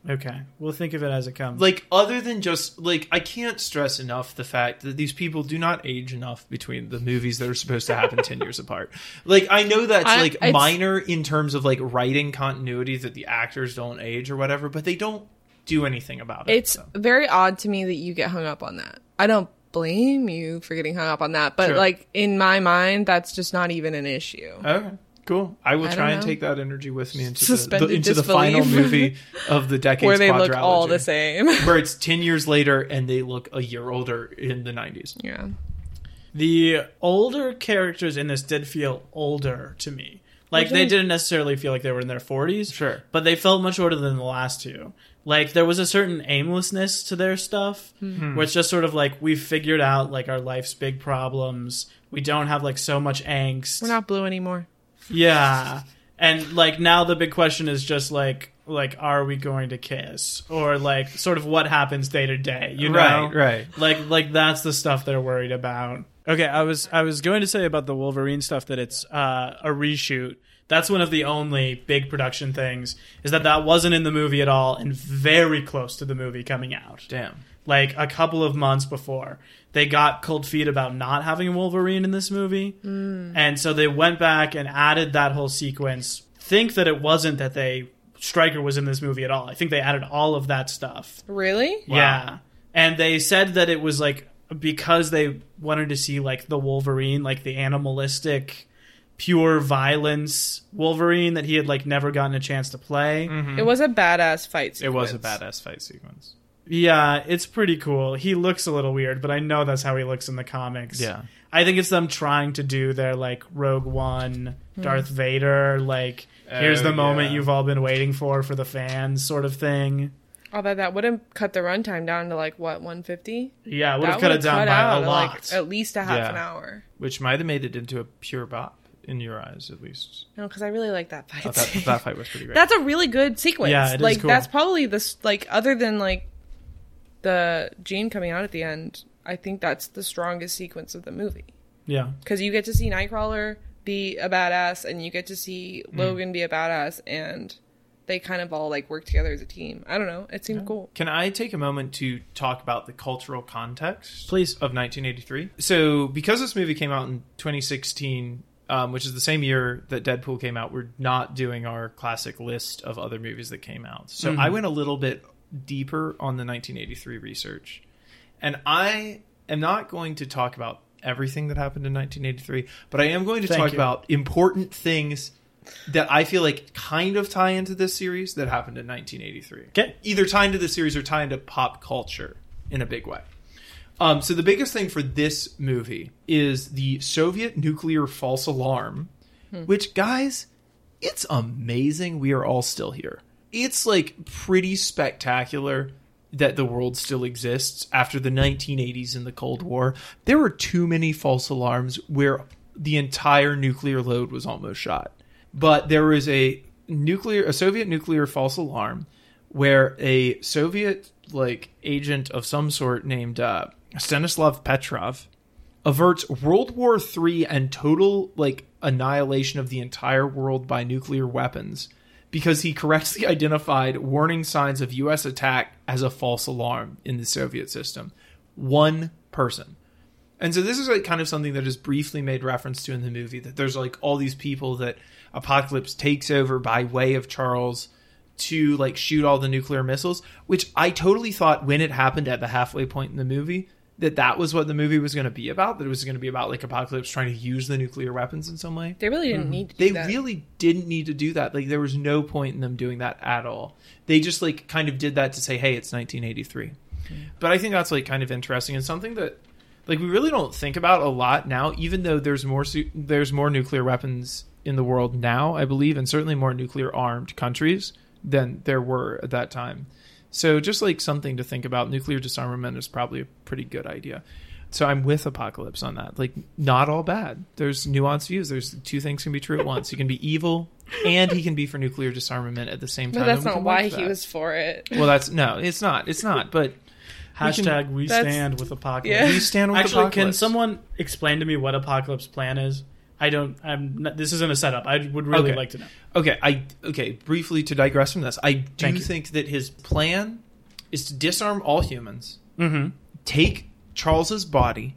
Okay. We'll think of it as it comes. Like other than just like I can't stress enough the fact that these people do not age enough between the movies that are supposed to happen 10 years apart. Like I know that's I- like it's- minor in terms of like writing continuity that the actors don't age or whatever, but they don't do anything about it. It's so. very odd to me that you get hung up on that. I don't blame you for getting hung up on that, but Sure. like in my mind, that's just not even an issue. Okay. Cool. I will I try and know. take that energy with me into the, Suspended the into the final movie of the decade Where they look all the same. where it's 10 years later and they look a year older in the 90s. yeah. The older characters in this did feel older to me. Like they didn't necessarily feel like they were in their 40s. Sure. But they felt much older than the last two. Like there was a certain aimlessness to their stuff, Hmm. where it's just sort of like we've figured out like our life's big problems. We don't have like so much angst. We're not blue anymore. Yeah. And like now the big question is just like like are we going to kiss or like sort of what happens day to day, you know? Right, right. Like like that's the stuff they're worried about. Okay, I was I was going to say about the Wolverine stuff that it's uh, a reshoot. That's one of the only big production things is that that wasn't in the movie at all and very close to the movie coming out Damn. Like a couple of months before. They got cold feet about not having a Wolverine in this movie. Mm. And so they went back and added that whole sequence. Think that it wasn't that they Stryker was in this movie at all. I think they added all of that stuff. Really? Yeah. And they said that it was like because they wanted to see like the Wolverine, like the animalistic pure violence Wolverine that he had like never gotten a chance to play. Mm-hmm. It was a badass fight. Sequence. It was a sequence. badass fight sequence. Yeah, it's pretty cool. He looks a little weird, but I know that's how he looks in the comics. Yeah. I think it's them trying to do their like Rogue One, hmm. Darth Vader, like here's Oh, the moment yeah. you've all been waiting for for the fans sort of thing. Although that would have cut the runtime down to like what 150. Yeah, would have cut it down cut by out a at, lot. like at least a half Yeah. an hour. Which might have made it into a pure bop in your eyes, at least. No, because I really like that fight. Oh, that, that fight was pretty great. That's a really good sequence. Yeah, it is like cool. that's probably the s- like other than like the Jean coming out at the end. I think that's the strongest sequence of the movie yeah. because you get to see Nightcrawler be a badass and you get to see Mm. Logan be a badass and they kind of all like work together as a team. I don't know. It seemed cool. Can I take a moment to talk about the cultural context, Please. of 1983? So, because this movie came out in 2016, um, which is the same year that Deadpool came out, we're not doing our classic list of other movies that came out. So, I went a little bit deeper on the 1983 research, and I am not going to talk about everything that happened in 1983, but I am going to Thank talk you. about important things that I feel like kind of tie into this series that happened in 1983 Okay. either tie into the series or tie into pop culture in a big way. Um, so the biggest thing for this movie is the Soviet nuclear false alarm, which guys, it's amazing we are all still here. It's like pretty spectacular that the world still exists after the 1980s and the Cold War. There were too many false alarms where the entire nuclear load was almost shot. But there was a nuclear a Soviet nuclear false alarm where a Soviet like agent of some sort named uh, Stanislav Petrov averts World War III and total like annihilation of the entire world by nuclear weapons because he correctly identified warning signs of US attack as a false alarm in the Soviet system. One person. And so this is like kind of something that is briefly made reference to in the movie that there's like all these people that Apocalypse takes over by way of Charles to like shoot all the nuclear missiles, which I totally thought when it happened at the halfway point in the movie that that was what the movie was going to be about. That it was going to be about like Apocalypse trying to use the nuclear weapons in some way. They really didn't mm-hmm. need to do They that. really didn't need to do that. Like there was no point in them doing that at all. They just like kind of did that to say, "Hey, it's 1983." Mm-hmm. But I think that's like kind of interesting and something that like we really don't think about a lot now even though there's more su- there's more nuclear weapons in the world now, I believe, and certainly more nuclear armed countries than there were at that time. So just like something to think about, nuclear disarmament is probably a pretty good idea. So I'm with Apocalypse on that. Like, not all bad. There's nuanced views. There's two things can be true at once. He can be evil, and he can be for nuclear disarmament at the same time. No, that's not why like he was for it. Well, that's no, it's not. It's not. But Hashtag we, That's- stand with apocalypse. Yeah. we stand with Actually, can someone explain to me what apocalypse plan is? I don't. I'm. Not, this isn't a setup. I would really Okay. like to know. Okay, I okay. Briefly to digress from this, I do Thank you. think that his plan is to disarm all humans, Mm-hmm. take Charles's body,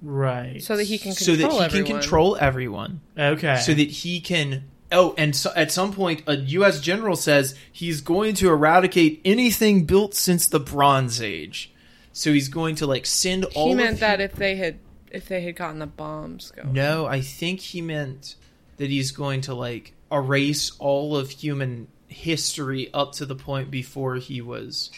Right. So that he can so that he everyone. can control everyone, okay. so that he can. Oh, and so at some point, a U.S. general says he's going to eradicate anything built since the Bronze Age. So he's going to like send all. He meant hu- that if they had if they had gotten the bombs going. No, I think he meant that he's going to like erase all of human history up to the point before he was.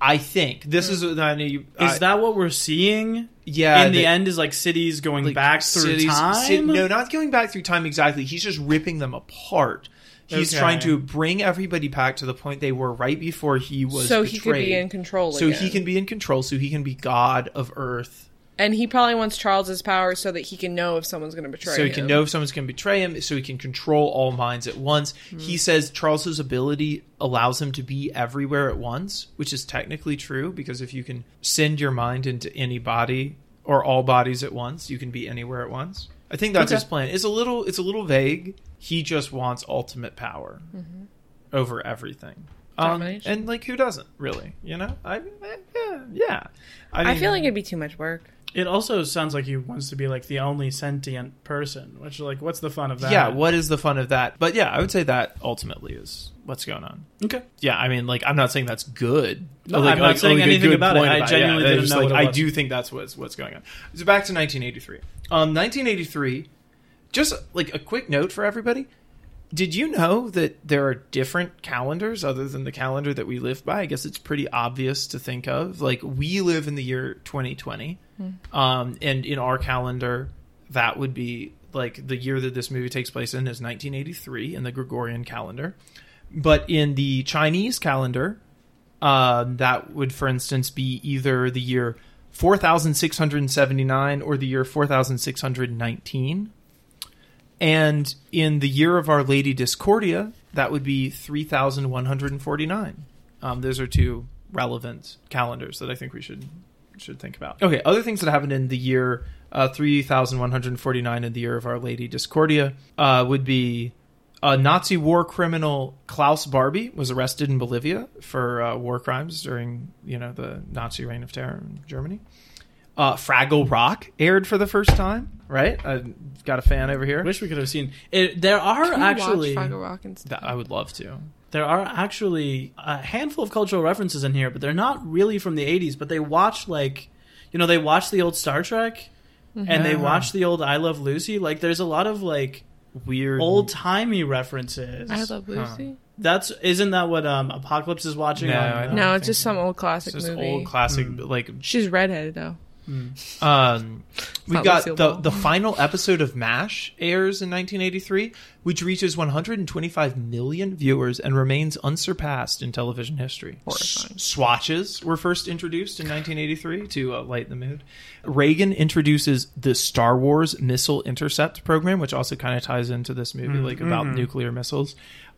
I think this is what I know you, Is I- that what we're seeing? yeah in the that- end, is like cities going like, back through cities- time. ci- no, not going back through time exactly. He's just ripping them apart. He's Okay. trying to bring everybody back to the point they were right before he was so he could be in control. so he can be in control. So he can be God of Earth. And he probably wants Charles's power so that he can know if someone's going to betray him. so he him. can know if someone's going to betray him. So he can control all minds at once. Hmm. He says Charles's ability allows him to be everywhere at once, which is technically true because if you can send your mind into any body or all bodies at once, you can be anywhere at once. I think that's Okay. his plan. It's a little it's a little vague. He just wants ultimate power over everything. Um, and like who doesn't really? You know, I yeah yeah. I, I feel like it'd be too much work. It also sounds like he wants to be like the only sentient person, which like, what's the fun of that? yeah. What is the fun of that? But yeah, I would say that ultimately is what's going on. Okay. Yeah, I mean, like I'm not saying that's good. No, Like- I'm not like- saying like anything about it. point I genuinely Yeah, didn't just know like, what it I do think that's what's what's going on. So back to 1983. Um, 1983. Just like a quick note for everybody. Did you know that there are different calendars other than the calendar that we live by? I guess it's pretty obvious to think of. Like we live in the year 2020, um, and in our calendar, that would be like the year that this movie takes place in is 1983 in the Gregorian calendar. But in the Chinese calendar, uh, that would, for instance, be either the year 4679 or the year 4619. And in the year of Our Lady Discordia, that would be 3149. Um, those are two relevant calendars that I think we should should think about. Okay, other things that happened in the year uh, 3149 in the year of Our Lady Discordia uh, would be a Nazi war criminal Klaus Barbie was arrested in Bolivia for uh, war crimes during you know the Nazi reign of terror in Germany. Uh, Fraggle Rock aired for the first time, right? I've got a fan over here. Wish we could have seen it. There are Can actually watch Fraggle Rock and stuff. I would love to. there are actually a handful of cultural references in here, but they're not really from the '80s. But they watch like, you know, they watch the old Star Trek, and they watch the old I Love Lucy. Like, there's a lot of like Weird old timey references. I love Lucy. That's isn't that what um Apocalypse is watching? No, on, uh, No, it's just so. some old It's classic just movie. old classic Hmm. like She's redheaded though. Um, we got the the final episode of MASH airs in 1983, which reaches 125 million viewers and remains unsurpassed in television history. S- swatches were first introduced in 1983 to uh, lighten the mood. Reagan introduces the Star Wars Missile Intercept program, which also kind of ties into this movie, like about nuclear missiles.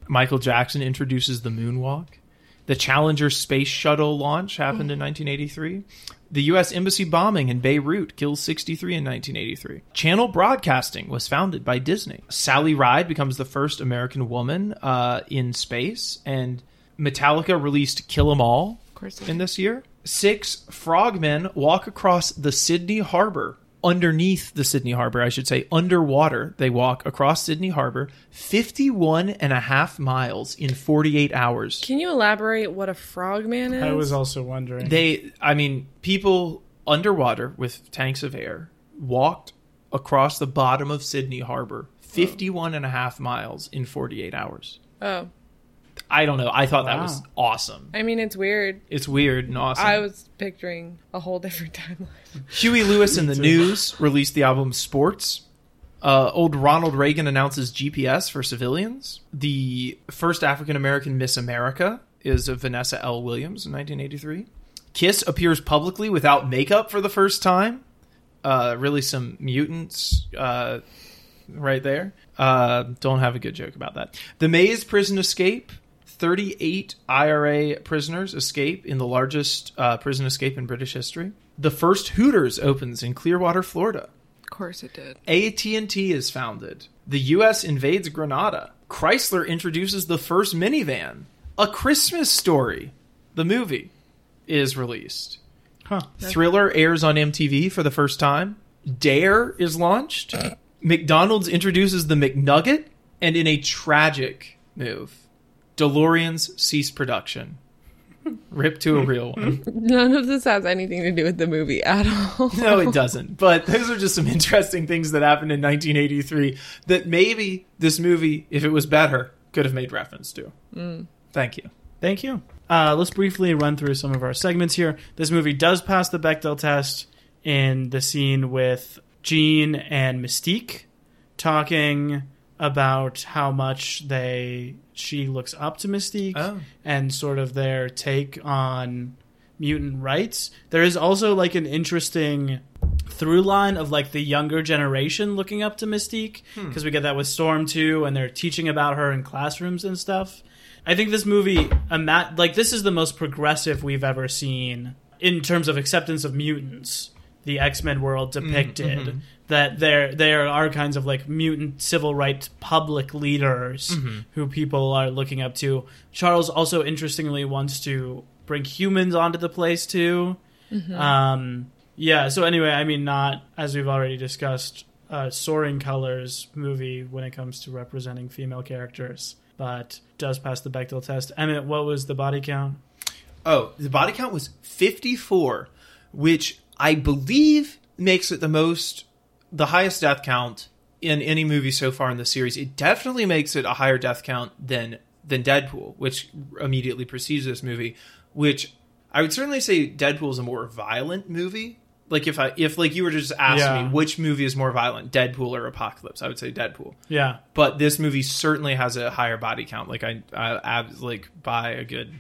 Michael Jackson introduces the moonwalk. The Challenger space shuttle launch happened in 1983. The U.S. Embassy bombing in Beirut kills 63 in 1983. Channel Broadcasting was founded by Disney. Sally Ride becomes the first American woman uh, in space, and Metallica released Kill 'Em All in this year. Six frogmen walk across the Sydney Harbor. Underneath the Sydney Harbor, I should say, underwater, they walk across Sydney Harbor 51 and a half miles in 48 hours. Can you elaborate what a frogman is? I was also wondering. They, I mean, people underwater with tanks of air walked across the bottom of Sydney Harbor 51 and a half miles in 48 hours. oh, I don't know. I thought that Wow. was awesome. I mean it's weird. It's weird and awesome. I was picturing a whole different timeline. Huey Lewis and the News released the album Sports. Uh, old Ronald Reagan announces GPS for civilians. The first African American Miss America is of Vanessa L. Williams in 1983. Kiss appears publicly without makeup for the first time. Uh, really, some mutants uh, right there. Uh, don't have a good joke about that. The Maze prison escape. 38 IRA prisoners escape in the largest uh, prison escape in British history. The first Hooters opens in Clearwater, Florida. Of course it did. AT&T is founded. The US invades Grenada. Chrysler introduces the first minivan. A Christmas Story, the movie, is released. huh. Thriller airs on MTV for the first time. Dare is launched. McDonald's introduces the McNugget, and in a tragic move, DeLoreans cease production. Rip to a real one. None of this has anything to do with the movie at all. No, it doesn't. But those are just some interesting things that happened in 1983 that maybe this movie, if it was better, could have made reference to. Thank you. Thank you. Uh, let's briefly run through some of our segments here. This movie does pass the Bechdel test in the scene with Jean and Mystique talking about how much they she looks up to Mystique Oh. and sort of their take on mutant rights. There is also like an interesting through line of like the younger generation looking up to Mystique because we get that with Storm too, and they're teaching about her in classrooms and stuff. I think this movie, ima- like this is the most progressive we've ever seen in terms of acceptance of mutants. The X Men world depicted mhm. That there there are kinds of like mutant civil rights public leaders who people are looking up to. Charles also interestingly wants to bring humans onto the place too. Um, yeah. So anyway, I mean, not as we've already discussed, uh, soaring colors movie when it comes to representing female characters, but does pass the Bechdel test. Emmett, what was the body count? Oh, the body count was 54, which I believe makes it the most, the highest death count in any movie so far in the series. It definitely makes it a higher death count than than Deadpool, which immediately precedes this movie. Which I would certainly say Deadpool is a more violent movie. Like if I if like you were to just ask Yeah. me which movie is more violent, Deadpool or Apocalypse, I would say Deadpool. Yeah. But this movie certainly has a higher body count. Like I, I abs like by a good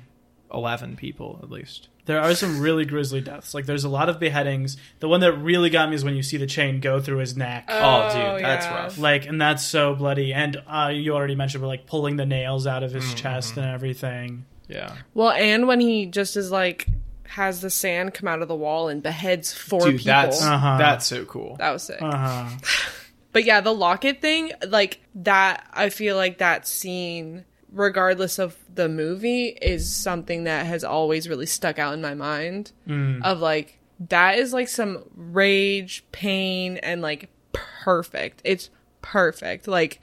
eleven people at least. There are some really grisly deaths. Like there's a lot of beheadings. The one that really got me is when you see the chain go through his neck. Oh, dude, that's yeah. rough. like and that's so bloody and uh, you already mentioned but like pulling the nails out of his Mm-hmm. chest and everything Yeah. Well, and when he just is like has the sand come out of the wall and beheads four Dude, people. that's Uh-huh. that's so cool. that was sick. uh-huh But yeah, the locket thing, like that, I feel like that scene, regardless of the movie, is something that has always really stuck out in my mind. Mm. Of like, that is like some rage, pain, and like perfect. It's perfect. Like,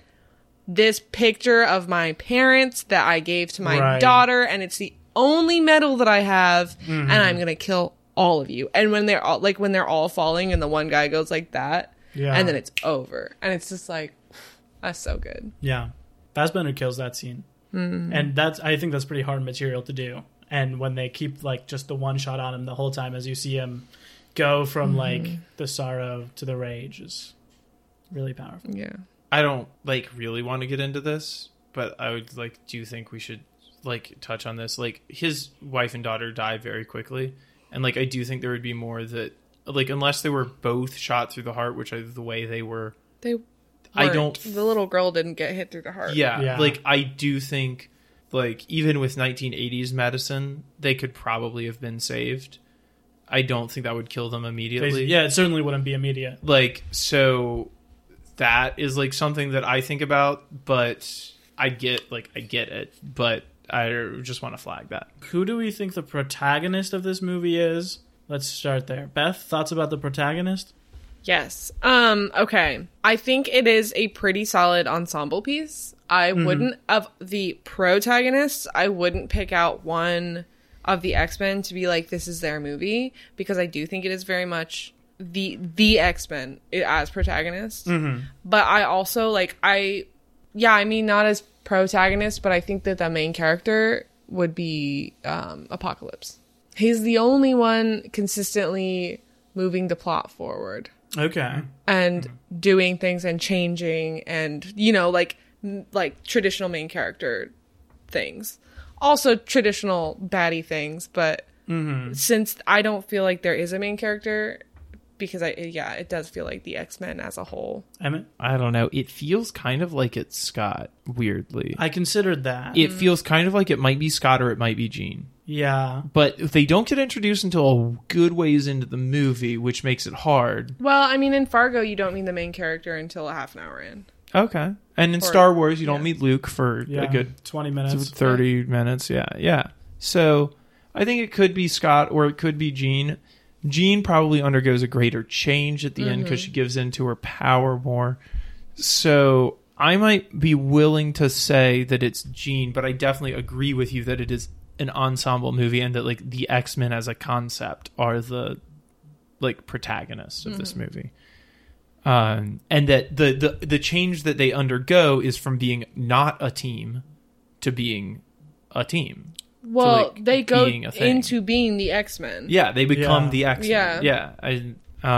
this picture of my parents that I gave to my Right. daughter, and it's the only medal that I have, and mm-hmm. I'm gonna kill all of you. And when they're all like when they're all falling, and the one guy goes like that, Yeah. and then it's over, and it's just like that's so good. yeah Fassbender kills that scene Mm-hmm. and that's i think that's pretty hard material to do and when they keep like just the one shot on him the whole time as you see him go from mm-hmm. like the sorrow to the rage is really powerful Yeah. I don't like really want to get into this, but I would like do you think we should like touch on this. Like his wife and daughter die very quickly, and like I do think there would be more that like unless they were both shot through the heart, which are the way they were. They. I don't- The little girl didn't get hit through the heart. Yeah, Yeah. like I do think like even with 1980s medicine, they could probably have been saved. I don't think that would kill them immediately. yeah it certainly wouldn't be immediate like so that is like something that i think about but i get like i get it but i just want to flag that who do we think the protagonist of this movie is let's start there beth thoughts about the protagonist Yes. Um. Okay. I think it is a pretty solid ensemble piece. I wouldn't of the protagonists. I wouldn't pick out one of the X Men to be like this is their movie because I do think it is very much the the X Men as protagonists. But I also like I, yeah. I mean not as protagonist, but I think that the main character would be um, Apocalypse. He's the only one consistently moving the plot forward okay. And mm-hmm. doing things and changing and you know like like traditional main character things. Also traditional baddie things but mm-hmm. since i don't feel like there is a main character because i yeah it does feel like the x-men as a whole. I mean, i don't know. It feels kind of like it's scott weirdly. I considered that. It feels kind of like it might be scott or it might be jean yeah. But they don't get introduced until a good ways into the movie which makes it hard. Well i mean in fargo you don't meet the main character until a half an hour in. Okay. And in Or- star wars you don't yeah. meet luke for yeah. a good 20 minutes. 30 minutes. Yeah. Yeah. So i think it could be scott or it could be jean. Jean probably undergoes a greater change at the end because mm-hmm. she gives in to her power more. So i might be willing to say that it's jean but i definitely agree with you that it is an ensemble movie and that like the x-men as a concept are the like protagonists of this movie um, and that the, the the change that they undergo is from being not a team to being a team. Well, like, they go being into being the X Men. Yeah, they become Yeah. the X. Men. Yeah. yeah, I,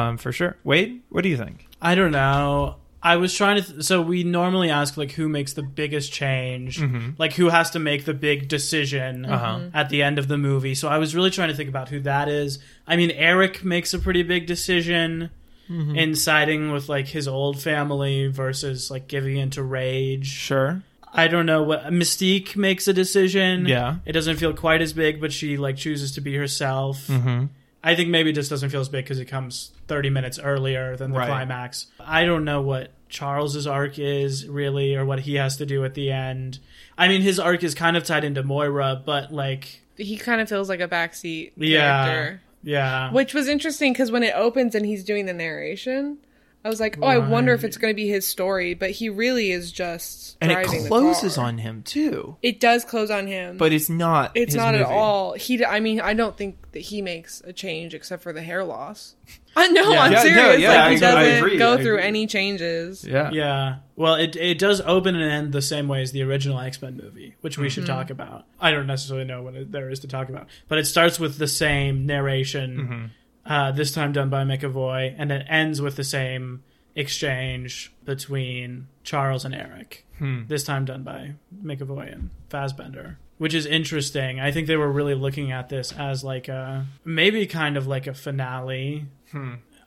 um, for sure. Wade, what do you think? I don't know. I was trying to. Th- so we normally ask like who makes the biggest change, like who has to make the big decision Uh-huh. at the end of the movie. So I was really trying to think about who that is. I mean, Eric makes a pretty big decision in siding with like his old family versus like giving into rage. Sure. I don't know what Mystique makes a decision. Yeah. it doesn't feel quite as big, but she like chooses to be herself. Mm-hmm. I think maybe it just doesn't feel as big because it comes 30 minutes earlier than the Right. climax. I don't know what Charles's arc is really or what he has to do at the end. I mean, his arc is kind of tied into Moira, but like, He kind of feels like a backseat Yeah. character. yeah. Which was interesting because when it opens and he's doing the narration, I was like, oh, I wonder if it's going to be his story, but he really is just And it driving the closes car. on him too, It does close on him, but it's not. it's his not at all. He, I mean, I don't think that he makes a change except for the hair loss. I know, Yeah. I'm Yeah, no, serious. yeah, like I- he doesn't agree, go through any changes. Yeah. Yeah. Well, it it does open and end the same way as the original X Men movie, which we should mm-hmm. talk about. I don't necessarily know what it, there is to talk about, but it starts with the same narration, mm-hmm. Uh, this time done by McAvoy, and it ends with the same exchange between Charles and Eric. This time done by McAvoy and Fassbender, which is interesting. I think they were really looking at this as like a maybe kind of like a finale.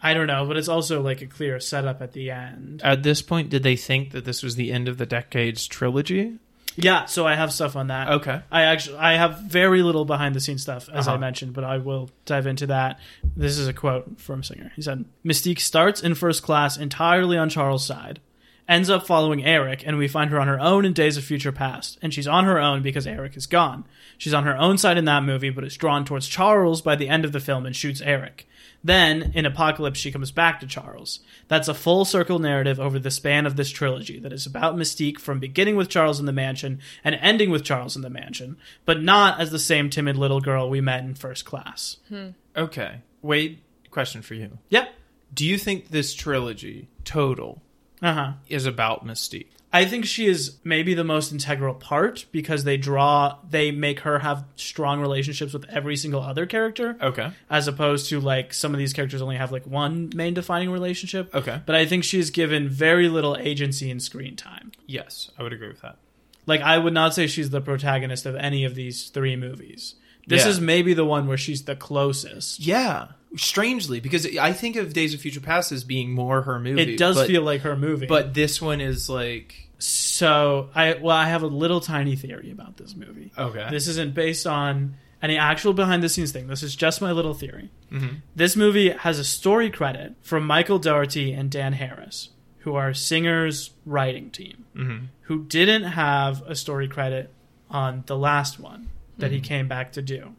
I don't know, but it's also like a clear setup at the end. At this point, did they think that this was the end of the decade's trilogy? Yeah, so I have stuff on that. Okay. I actually I have very little behind the scenes stuff as I Uh-huh. mentioned, but I will dive into that. This is a quote from Singer. He said, "Mystique starts in first class entirely on Charles' side, ends up following Eric, and we find her on her own in Days of Future Past. And she's on her own because Eric is gone. She's on her own side in that movie, but is drawn towards Charles by the end of the film and shoots Eric. Then, in Apocalypse, she comes back to Charles. That's a full circle narrative over the span of this trilogy that is about Mystique from beginning with Charles in the mansion and ending with Charles in the mansion, but not as the same timid little girl we met in first class. Hmm. Okay. Wade, question for you. Yep. Do you think this trilogy total Uh huh. is about Mystique? I think she is maybe the most integral part because they draw, they make her have strong relationships with every single other character, Okay. as opposed to like some of these characters only have like one main defining relationship. Okay. But I think she's given very little agency and screen time. Yes, I would agree with that. Like I would not say she's the protagonist of any of these three movies. This Yeah. is maybe the one where she's the closest. Yeah, strangely, because I think of Days of Future Past as being more her movie. It does but, feel like her movie. but this one is like so I well I have a little tiny theory about this movie. okay. This isn't based on any actual behind the scenes thing. This is just my little theory. Mhm. This movie has a story credit from Michael Dougherty and Dan Harris, who are Singer's writing team, Mhm. who didn't have a story credit on the last one that he came back to do.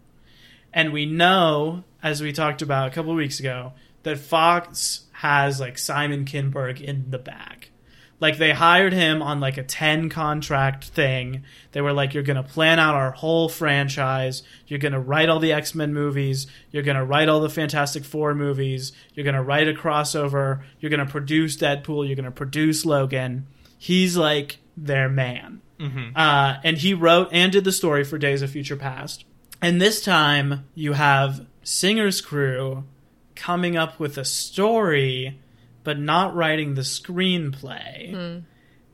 And we know, as we talked about a couple of weeks ago, that Fox has like Simon Kinberg in the back. Like they hired him on like a 10 contract thing. They were like, you're going to plan out our whole franchise. You're going to write all the X Men movies. You're going to write all the Fantastic Four movies. You're going to write a crossover. You're going to produce Deadpool. You're going to produce Logan. He's like their man. Uh, and he wrote and did the story for Days of Future Past. And this time you have Singer's crew coming up with a story, but not writing the screenplay. Hmm.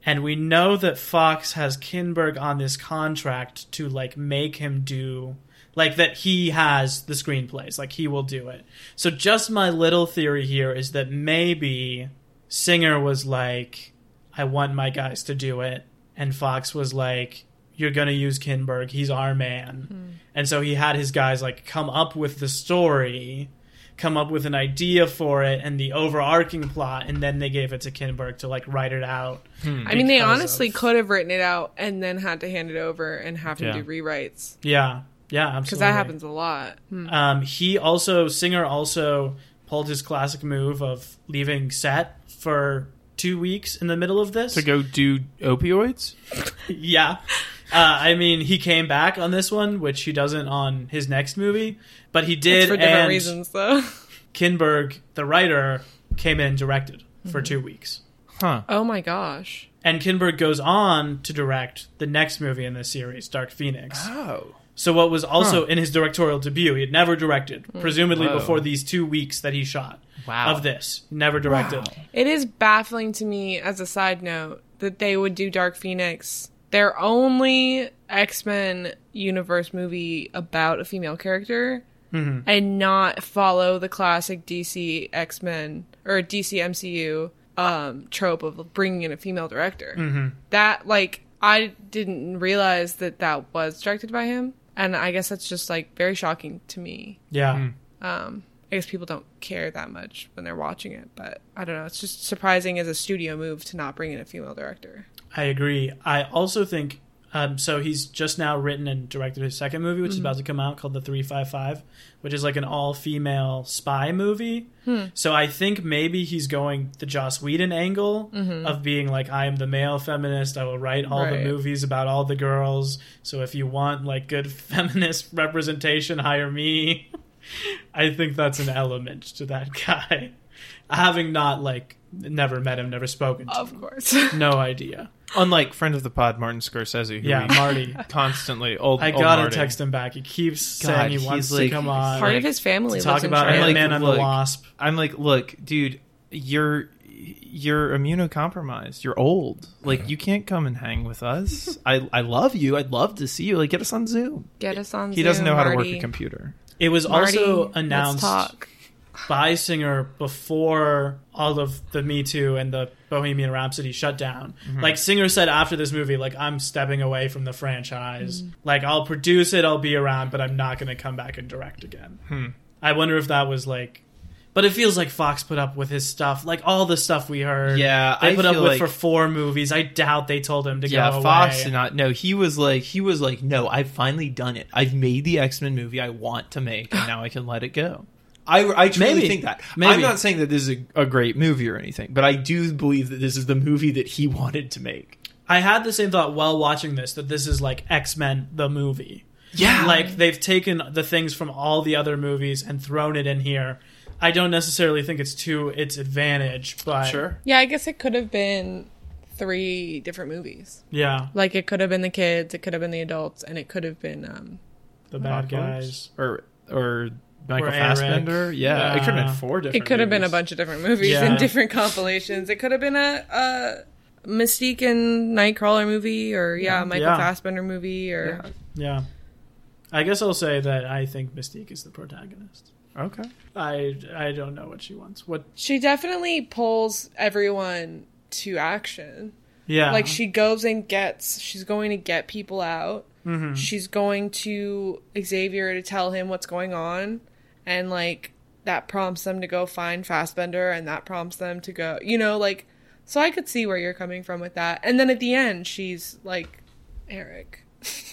And we know that Fox has Kinberg on this contract to like make him do like that he has the screenplays, like he will do it. So just my little theory here is that maybe Singer was like, I want my guys to do it, and Fox was like, You're gonna use Kinberg, he's our man. And so he had his guys like come up with the story, come up with an idea for it and the overarching plot, and then they gave it to Kinberg to like write it out. I mean, they honestly of- could have written it out and then had to hand it over and have to Yeah. do rewrites Yeah, yeah, absolutely. because that happens a lot. Hmm. Um, he also Singer also pulled his classic move of leaving set for two weeks in the middle of this. to go do opioids. yeah. Uh, I mean, he came back on this one, which he doesn't on his next movie, but he did. It's for different and reasons, though. Kinberg, the writer, came in and directed for Mm-hmm. two weeks. Huh. Oh my gosh. And Kinberg goes on to direct the next movie in this series, Dark Phoenix, Oh. So what was also in his directorial debut, he had never directed, Hmm. presumably Whoa. before these two weeks that he shot Wow. of this. Never directed. It is baffling to me, as a side note, that they would do Dark Phoenix, their only X Men universe movie about a female character, and not follow the classic DC X Men or DC MCU um, trope of bringing in a female director. That, like, I didn't realize that that was directed by him. And I guess that's just like very shocking to me. Yeah. Um, I guess people don't care that much when they're watching it, but I don't know. It's just surprising as a studio move to not bring in a female director. I agree. I also think um, so. He's just now written and directed his second movie, which is mm-hmm. about to come out, called The Three Five Five, which is like an all-female spy movie. Hmm. So I think maybe he's going the Joss Whedon angle mm-hmm. of being like, I am the male feminist. I will write all the movies about all the girls. So if you want like good feminist representation, hire me. I think that's an element to that guy. Having not like never met him, never spoken to him. Of course. No idea. Unlike friend of the pod, Martin Scorsese, who Yeah, we Marty. constantly old. I old gotta Marty. text him back. He keeps God, saying he wants like- to come on. Part like, of his family to talk lives about China. Ant Like, Man and look, the Wasp. I'm like, look, dude, you're you're immunocompromised. You're old. Like you can't come and hang with us. I I love you. I'd love to see you. Like get us on Zoom. Get us on. Zoom. He doesn't know how to work Marty. a computer. It was Marty, also let's announced talk. By Singer before all of the Me Too and the Bohemian Rhapsody shut down. Mm-hmm. Like Singer said after this movie, like I'm stepping away from the franchise. Mm. Like I'll produce it, I'll be around, but I'm not going to come back and direct again. Hmm. I wonder if that was like. But it feels like Fox put up with his stuff, like all the stuff we heard. Yeah, they I put up with like- for four movies. I doubt they told him to Yeah, go Fox away. did not. No, he was like he was like, no, I've finally done it. I've made the X Men movie I want to make, and now I can let it go. I, I truly Maybe. think that. Maybe. I'm not saying that this is a, a great movie or anything, but I do believe that this is the movie that he wanted to make. I had the same thought while watching this that this is like X Men the movie. Yeah, Like they've taken the things from all the other movies and thrown it in here. I don't necessarily think it's to its advantage, but sure. Yeah, I guess it could have been three different movies. yeah, Like it could have been the kids, it could have been the adults, and it could have been um the bad guys. or or Michael Or Eric. Fassbender. Yeah, it could have been four different. it could have been a bunch of different movies Yeah. and different compilations. It could have been a, a Mystique and Nightcrawler movie or yeah, Michael Yeah. Fassbender movie or Yeah. Yeah, I guess I'll say that I think Mystique is the protagonist. Okay. I I don't know what she wants. What? she definitely pulls everyone to action. Yeah, Like she goes and gets she's going to get people out. Mhm. She's going to Xavier to tell him what's going on and like that prompts them to go find Fassbender and that prompts them to go, you know, like so I could see where you're coming from with that. And then at the end she's like Eric.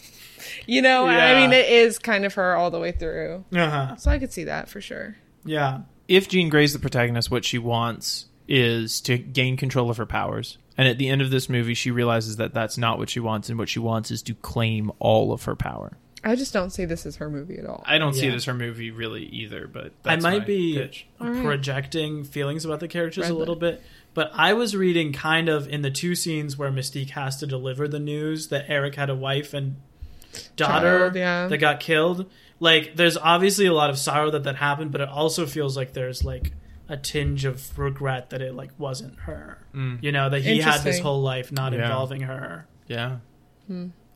you know, I mean it is kind of her all the way through. uh-huh. So I could see that for sure. yeah, If Jean Grey's the protagonist, what she wants is to gain control of her powers. And at the end of this movie, she realizes that that's not what she wants, and what she wants is to claim all of her power. I just don't see this as her movie at all. I don't see Yeah. it as her movie really either, but I that's might my be pitch. All right. projecting feelings about the characters Red a little bit, but I was reading kind of in the two scenes where Mystique has to deliver the news that Eric had a wife and daughter Child, yeah. that got killed. Like, there's obviously a lot of sorrow that that happened, but it also feels like there's like a tinge of regret that it like wasn't her. Mm. You know that he had this Interesting. whole life not Yeah. involving her. Yeah.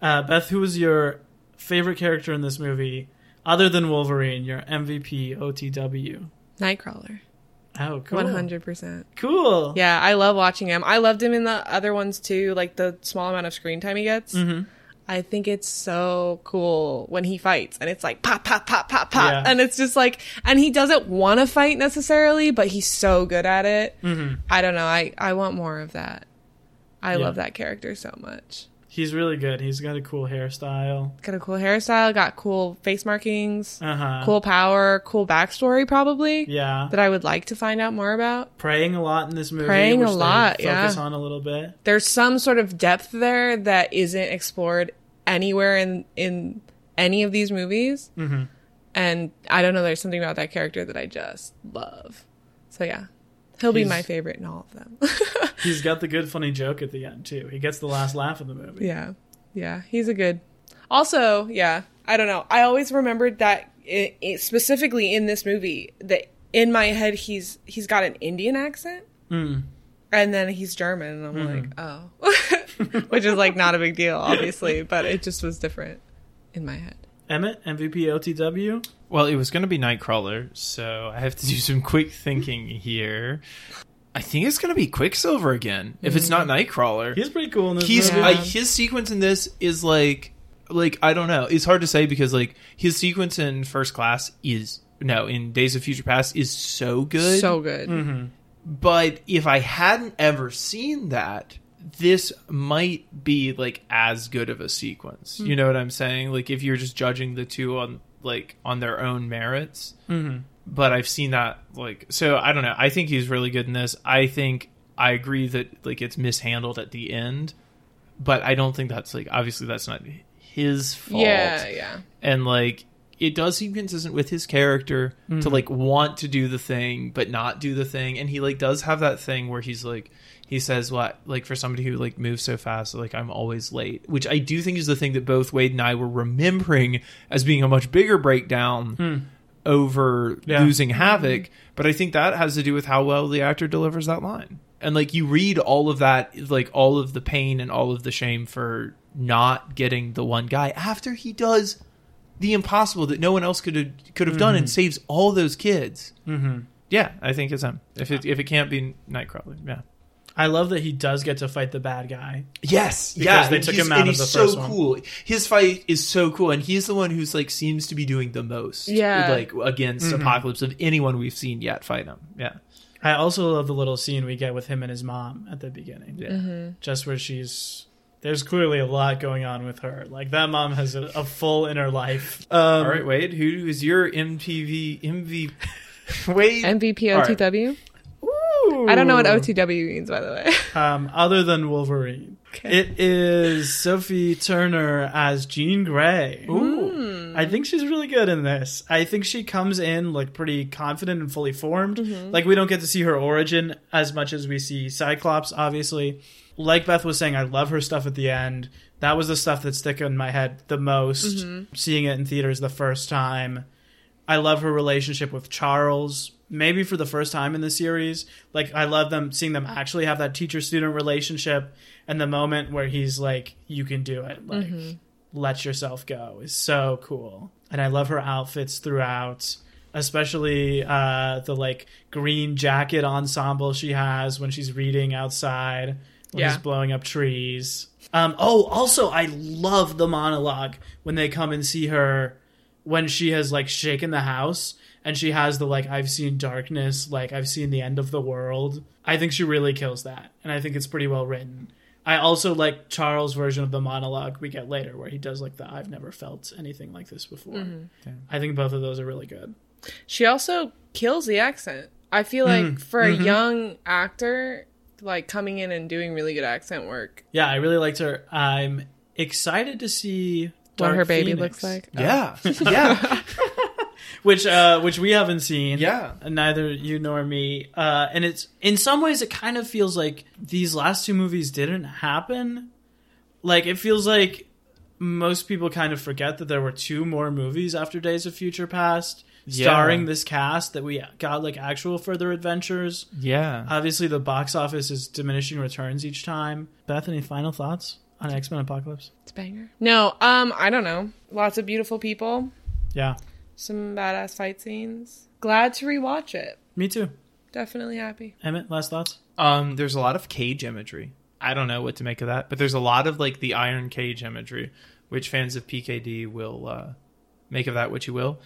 Uh, Beth, who was your favorite character in this movie, other than Wolverine? Your MVP, OTW. Nightcrawler. Oh, cool. One hundred percent. Cool. Yeah, I love watching him. I loved him in the other ones too, like the small amount of screen time he gets. hmm I think it's so cool when he fights and it's like pop, pop, pop, pop, pop. Yeah. And it's just like, and he doesn't want to fight necessarily, but he's so good at it. hmm I don't know. I, I want more of that. I Yeah. love that character so much. He's really good. He's got a cool hairstyle. Got a cool hairstyle, got cool face markings, Uh huh. cool power, cool backstory probably Yeah. that I would like to find out more about. Praying a lot in this movie. Praying a lot, Focus yeah. on a little bit. there's some sort of depth there that isn't explored anywhere in in any of these movies hmm and i don't know there's something about that character that i just love so yeah he'll be my favorite in all of them He's got the good funny joke at the end too. He gets the last laugh of the movie. yeah yeah he's a good also yeah I don't know. I always remembered that i i specifically in this movie that in my head he's he's got an Indian accent. Mm. And then he's German, and I'm like, oh, which is like not a big deal, obviously, but it just was different in my head. Emmett, MVP OTW. Well, it was going to be Nightcrawler, so I have to do some quick thinking here. I think it's going to be Quicksilver again. If it's not Nightcrawler, He's pretty cool in this he's movie. uh, his sequence in this is like like I don't know. It's hard to say because like his sequence in First Class is no in Days of Future Past is so good. So good. Mm-hmm. but if I hadn't ever seen that, this might be like as good of a sequence. You know what I'm saying? Like if you're just judging the two on like on their own merits. Mm-hmm. But I've seen that like so I don't know. I think he's really good in this. I think I agree that like it's mishandled at the end, but I don't think that's like obviously that's not his fault Yeah, yeah. and like it does seem consistent with his character to like want to do the thing but not do the thing and he like does have that thing where he's like he says what like for somebody who like moves so fast like i'm always late which i do think is the thing that both wade and i were remembering as being a much bigger breakdown over Yeah. losing havoc but i think that has to do with how well the actor delivers that line. And like you read all of that like all of the pain and all of the shame for not getting the one guy after he does the impossible that no one else could have could have done and saves all those kids. Mm-hmm. yeah i think it's him. If it if it can't be nightcrawler yeah I love that he does get to fight the bad guy. Yes, Because yeah, they took him out and of he's the so first one. cool. His fight is so cool, and he's the one who's like seems to be doing the most. Yeah. like against Mm-hmm. Apocalypse of anyone we've seen yet fight him. Yeah, I also love the little scene we get with him and his mom at the beginning. yeah. Just where she's there's clearly a lot going on with her. Like that mom has a, a full inner life. Um, All right, Wade, who is your MTV MV? Wade, MVP All right. OTW? I don't know what OTW means, by the way. Um, other than Wolverine, it is Sophie Turner as Jean Grey. Ooh. I think she's really good in this. I think she comes in like pretty confident and fully formed. Like we don't get to see her origin as much as we see Cyclops, obviously. Like Beth was saying, I love her stuff at the end. That was the stuff that stuck in my head the most. Seeing it in theaters the first time. I love her relationship with Charles. Maybe for the first time in the series, like I love them seeing them actually have that teacher student relationship, and the moment where he's like, "You can do it," like let yourself go is so cool. And I love her outfits throughout, especially uh, the like green jacket ensemble she has when she's reading outside, when Yeah. she's blowing up trees. Um, oh, also, I love the monologue when they come and see her when she has like shaken the house and she has the like I've seen darkness, like I've seen the end of the world. I think she really kills that, and I think it's pretty well written. I also like Charles' version of the monologue we get later, where he does like the "I've never felt anything like this before." Mm-hmm. I think both of those are really good. She also kills the accent. I feel like mm-hmm. for a mm-hmm. young actor, like coming in and doing really good accent work, Yeah, I really liked her. I'm excited to see what Dark her baby Phoenix, looks like. yeah, oh. yeah, which uh, which we haven't seen. yeah. neither you nor me. Uh, and it's in some ways it kind of feels like these last two movies didn't happen. Like it feels like most people kind of forget that there were two more movies after Days of Future Past Yeah. starring this cast that we got like actual further adventures. Yeah. Obviously the box office is diminishing returns each time. Beth, any final thoughts on X-Men Apocalypse? It's a banger. No, um, I don't know. Lots of beautiful people, Yeah. Some badass fight scenes. Glad to rewatch it. Me too. Definitely happy. Emmett, last thoughts? Um, there's a lot of cage imagery. I don't know what to make of that, but there's a lot of like the iron cage imagery, which fans of PKD will uh, make of that what you will.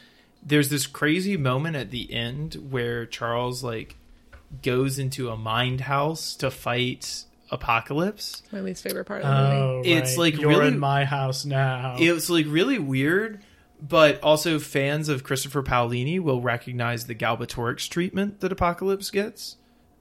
There's this crazy moment at the end where Charles like goes into a mind house to fight Apocalypse. My least favorite part of the movie. Oh, It's, like, you're really- in my house now. It was like really weird, but also fans of Christopher Paolini will recognize the Galbatorix treatment that Apocalypse gets.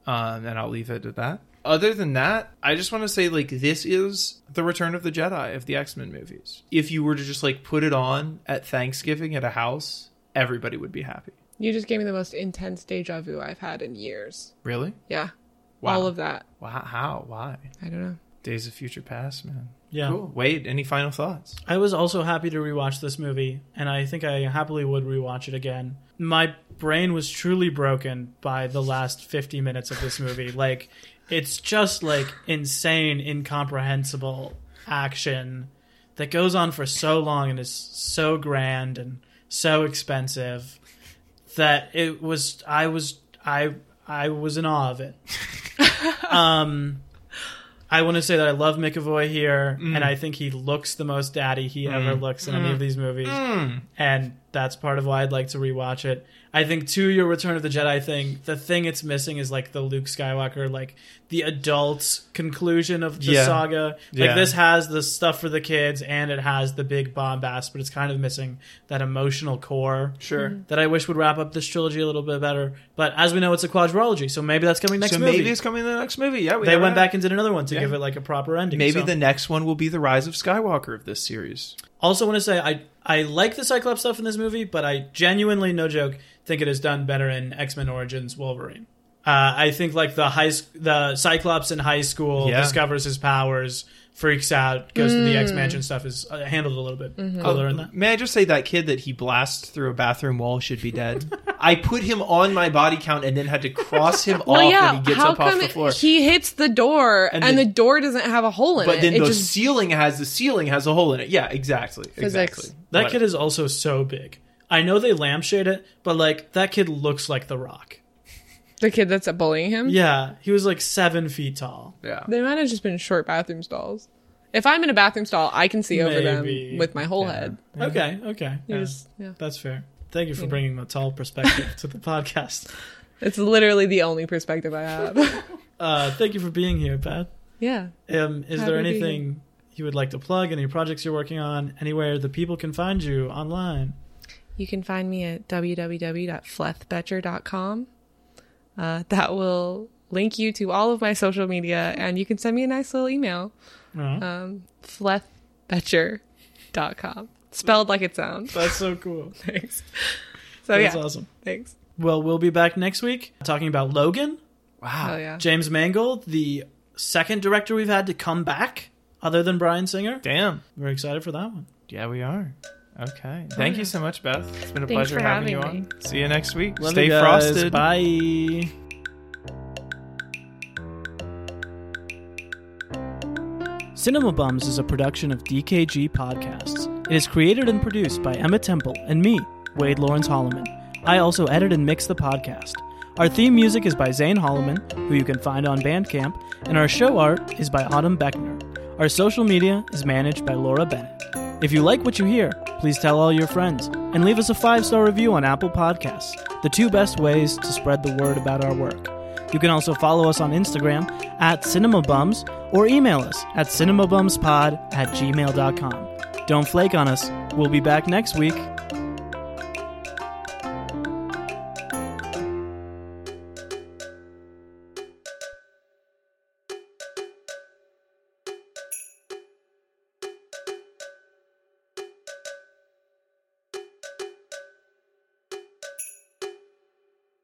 Um, and I'll leave it at that. Other than that, I just want to say like this is the Return of the Jedi of the X Men movies. If you were to just like put it on at Thanksgiving at a house, everybody would be happy. You just gave me the most intense deja vu I've had in years. Really? Yeah. Wow. All of that. Wow. How? Why? I don't know. Days of Future Past, man. Yeah. Cool. Wade, any final thoughts? I was also happy to rewatch this movie, and I think I happily would rewatch it again. My brain was truly broken by the last 50 minutes of this movie. like, it's just like insane, incomprehensible action that goes on for so long and is so grand and so expensive that it was I was I I was in awe of it. um I want to say that I love McAvoy here, mm. and I think he looks the most daddy he mm. ever looks in any of mm. these movies, and that's part of why I'd like to rewatch it. I think to your Return of the Jedi thing, the thing it's missing is like the Luke Skywalker, like the adult conclusion of the Yeah. saga. Like Yeah. this has the stuff for the kids, and it has the big bombast, but it's kind of missing that emotional core Sure. Mm-hmm. that I wish would wrap up this trilogy a little bit better. But as we know, it's a quadrology, so maybe that's coming next so movie. maybe it's coming in the next movie. Yeah, we they went know. back and did another one to Yeah. give it like a proper ending. Maybe so. the next one will be the rise of Skywalker of this series. Also, want to say I I like the Cyclops stuff in this movie, but I genuinely, no joke, think it is done better in X Men Origins Wolverine. Uh, I think like the high the Cyclops in high school Yeah. discovers his powers, freaks out, goes to the X Mansion stuff is uh, handled a little bit cooler in that. May I just say that kid that he blasts through a bathroom wall should be dead? I put him on my body count and then had to cross him Well, off yeah. when he gets how up off the floor. he hits the door And and, the- the, door doesn't have a hole in but it? then it the just ceiling has the ceiling has a hole in it. Yeah, exactly. Physics. Exactly. That What- kid is also so big. I know they lampshade it, but like that kid looks like The Rock. The kid that's bullying him. Yeah, he was like seven feet tall. Yeah. They might have just been short bathroom stalls. If I'm in a bathroom stall, I can see over Maybe. them with my whole Yeah. head. Okay, okay, yeah, just- yeah. that's fair. Thank you for bringing the tall perspective to the podcast. It's literally the only perspective I have. Uh, thank you for being here, Pat. yeah. Um, is Happy there anything you would like to plug? Any projects you're working on? Anywhere the people can find you online? You can find me at www.flethbetcher.com. Uh, that will link you to all of my social media, and you can send me a nice little email. Uh, Um, flethbetcher.com. Spelled like it sounds. that's so cool. Thanks. So, That's yeah. awesome. Thanks. Well, we'll be back next week talking about Logan. Wow. Oh, yeah. James Mangold, the second director we've had to come back other than Bryan Singer. Damn. We're excited for that one. Yeah, we are. Okay. Thank you so much, Beth. It's been a Thanks pleasure for having you having on. See you next week. Love Stay you guys. frosted. Bye. Cinema Bums is a production of DKG Podcasts. It is created and produced by Emmett Temple and me, Wade Lawrence Holloman. I also edit and mix the podcast. Our theme music is by Zane Holloman, who you can find on Bandcamp, and our show art is by Autumn Beckner. Our social media is managed by Laura Bennett. If you like what you hear, please tell all your friends and leave us a five star review on Apple Podcasts, the two best ways to spread the word about our work. You can also follow us on Instagram at cinemabums or email us at cinemabumspod at gmail.com. Don't flake on us. We'll be back next week.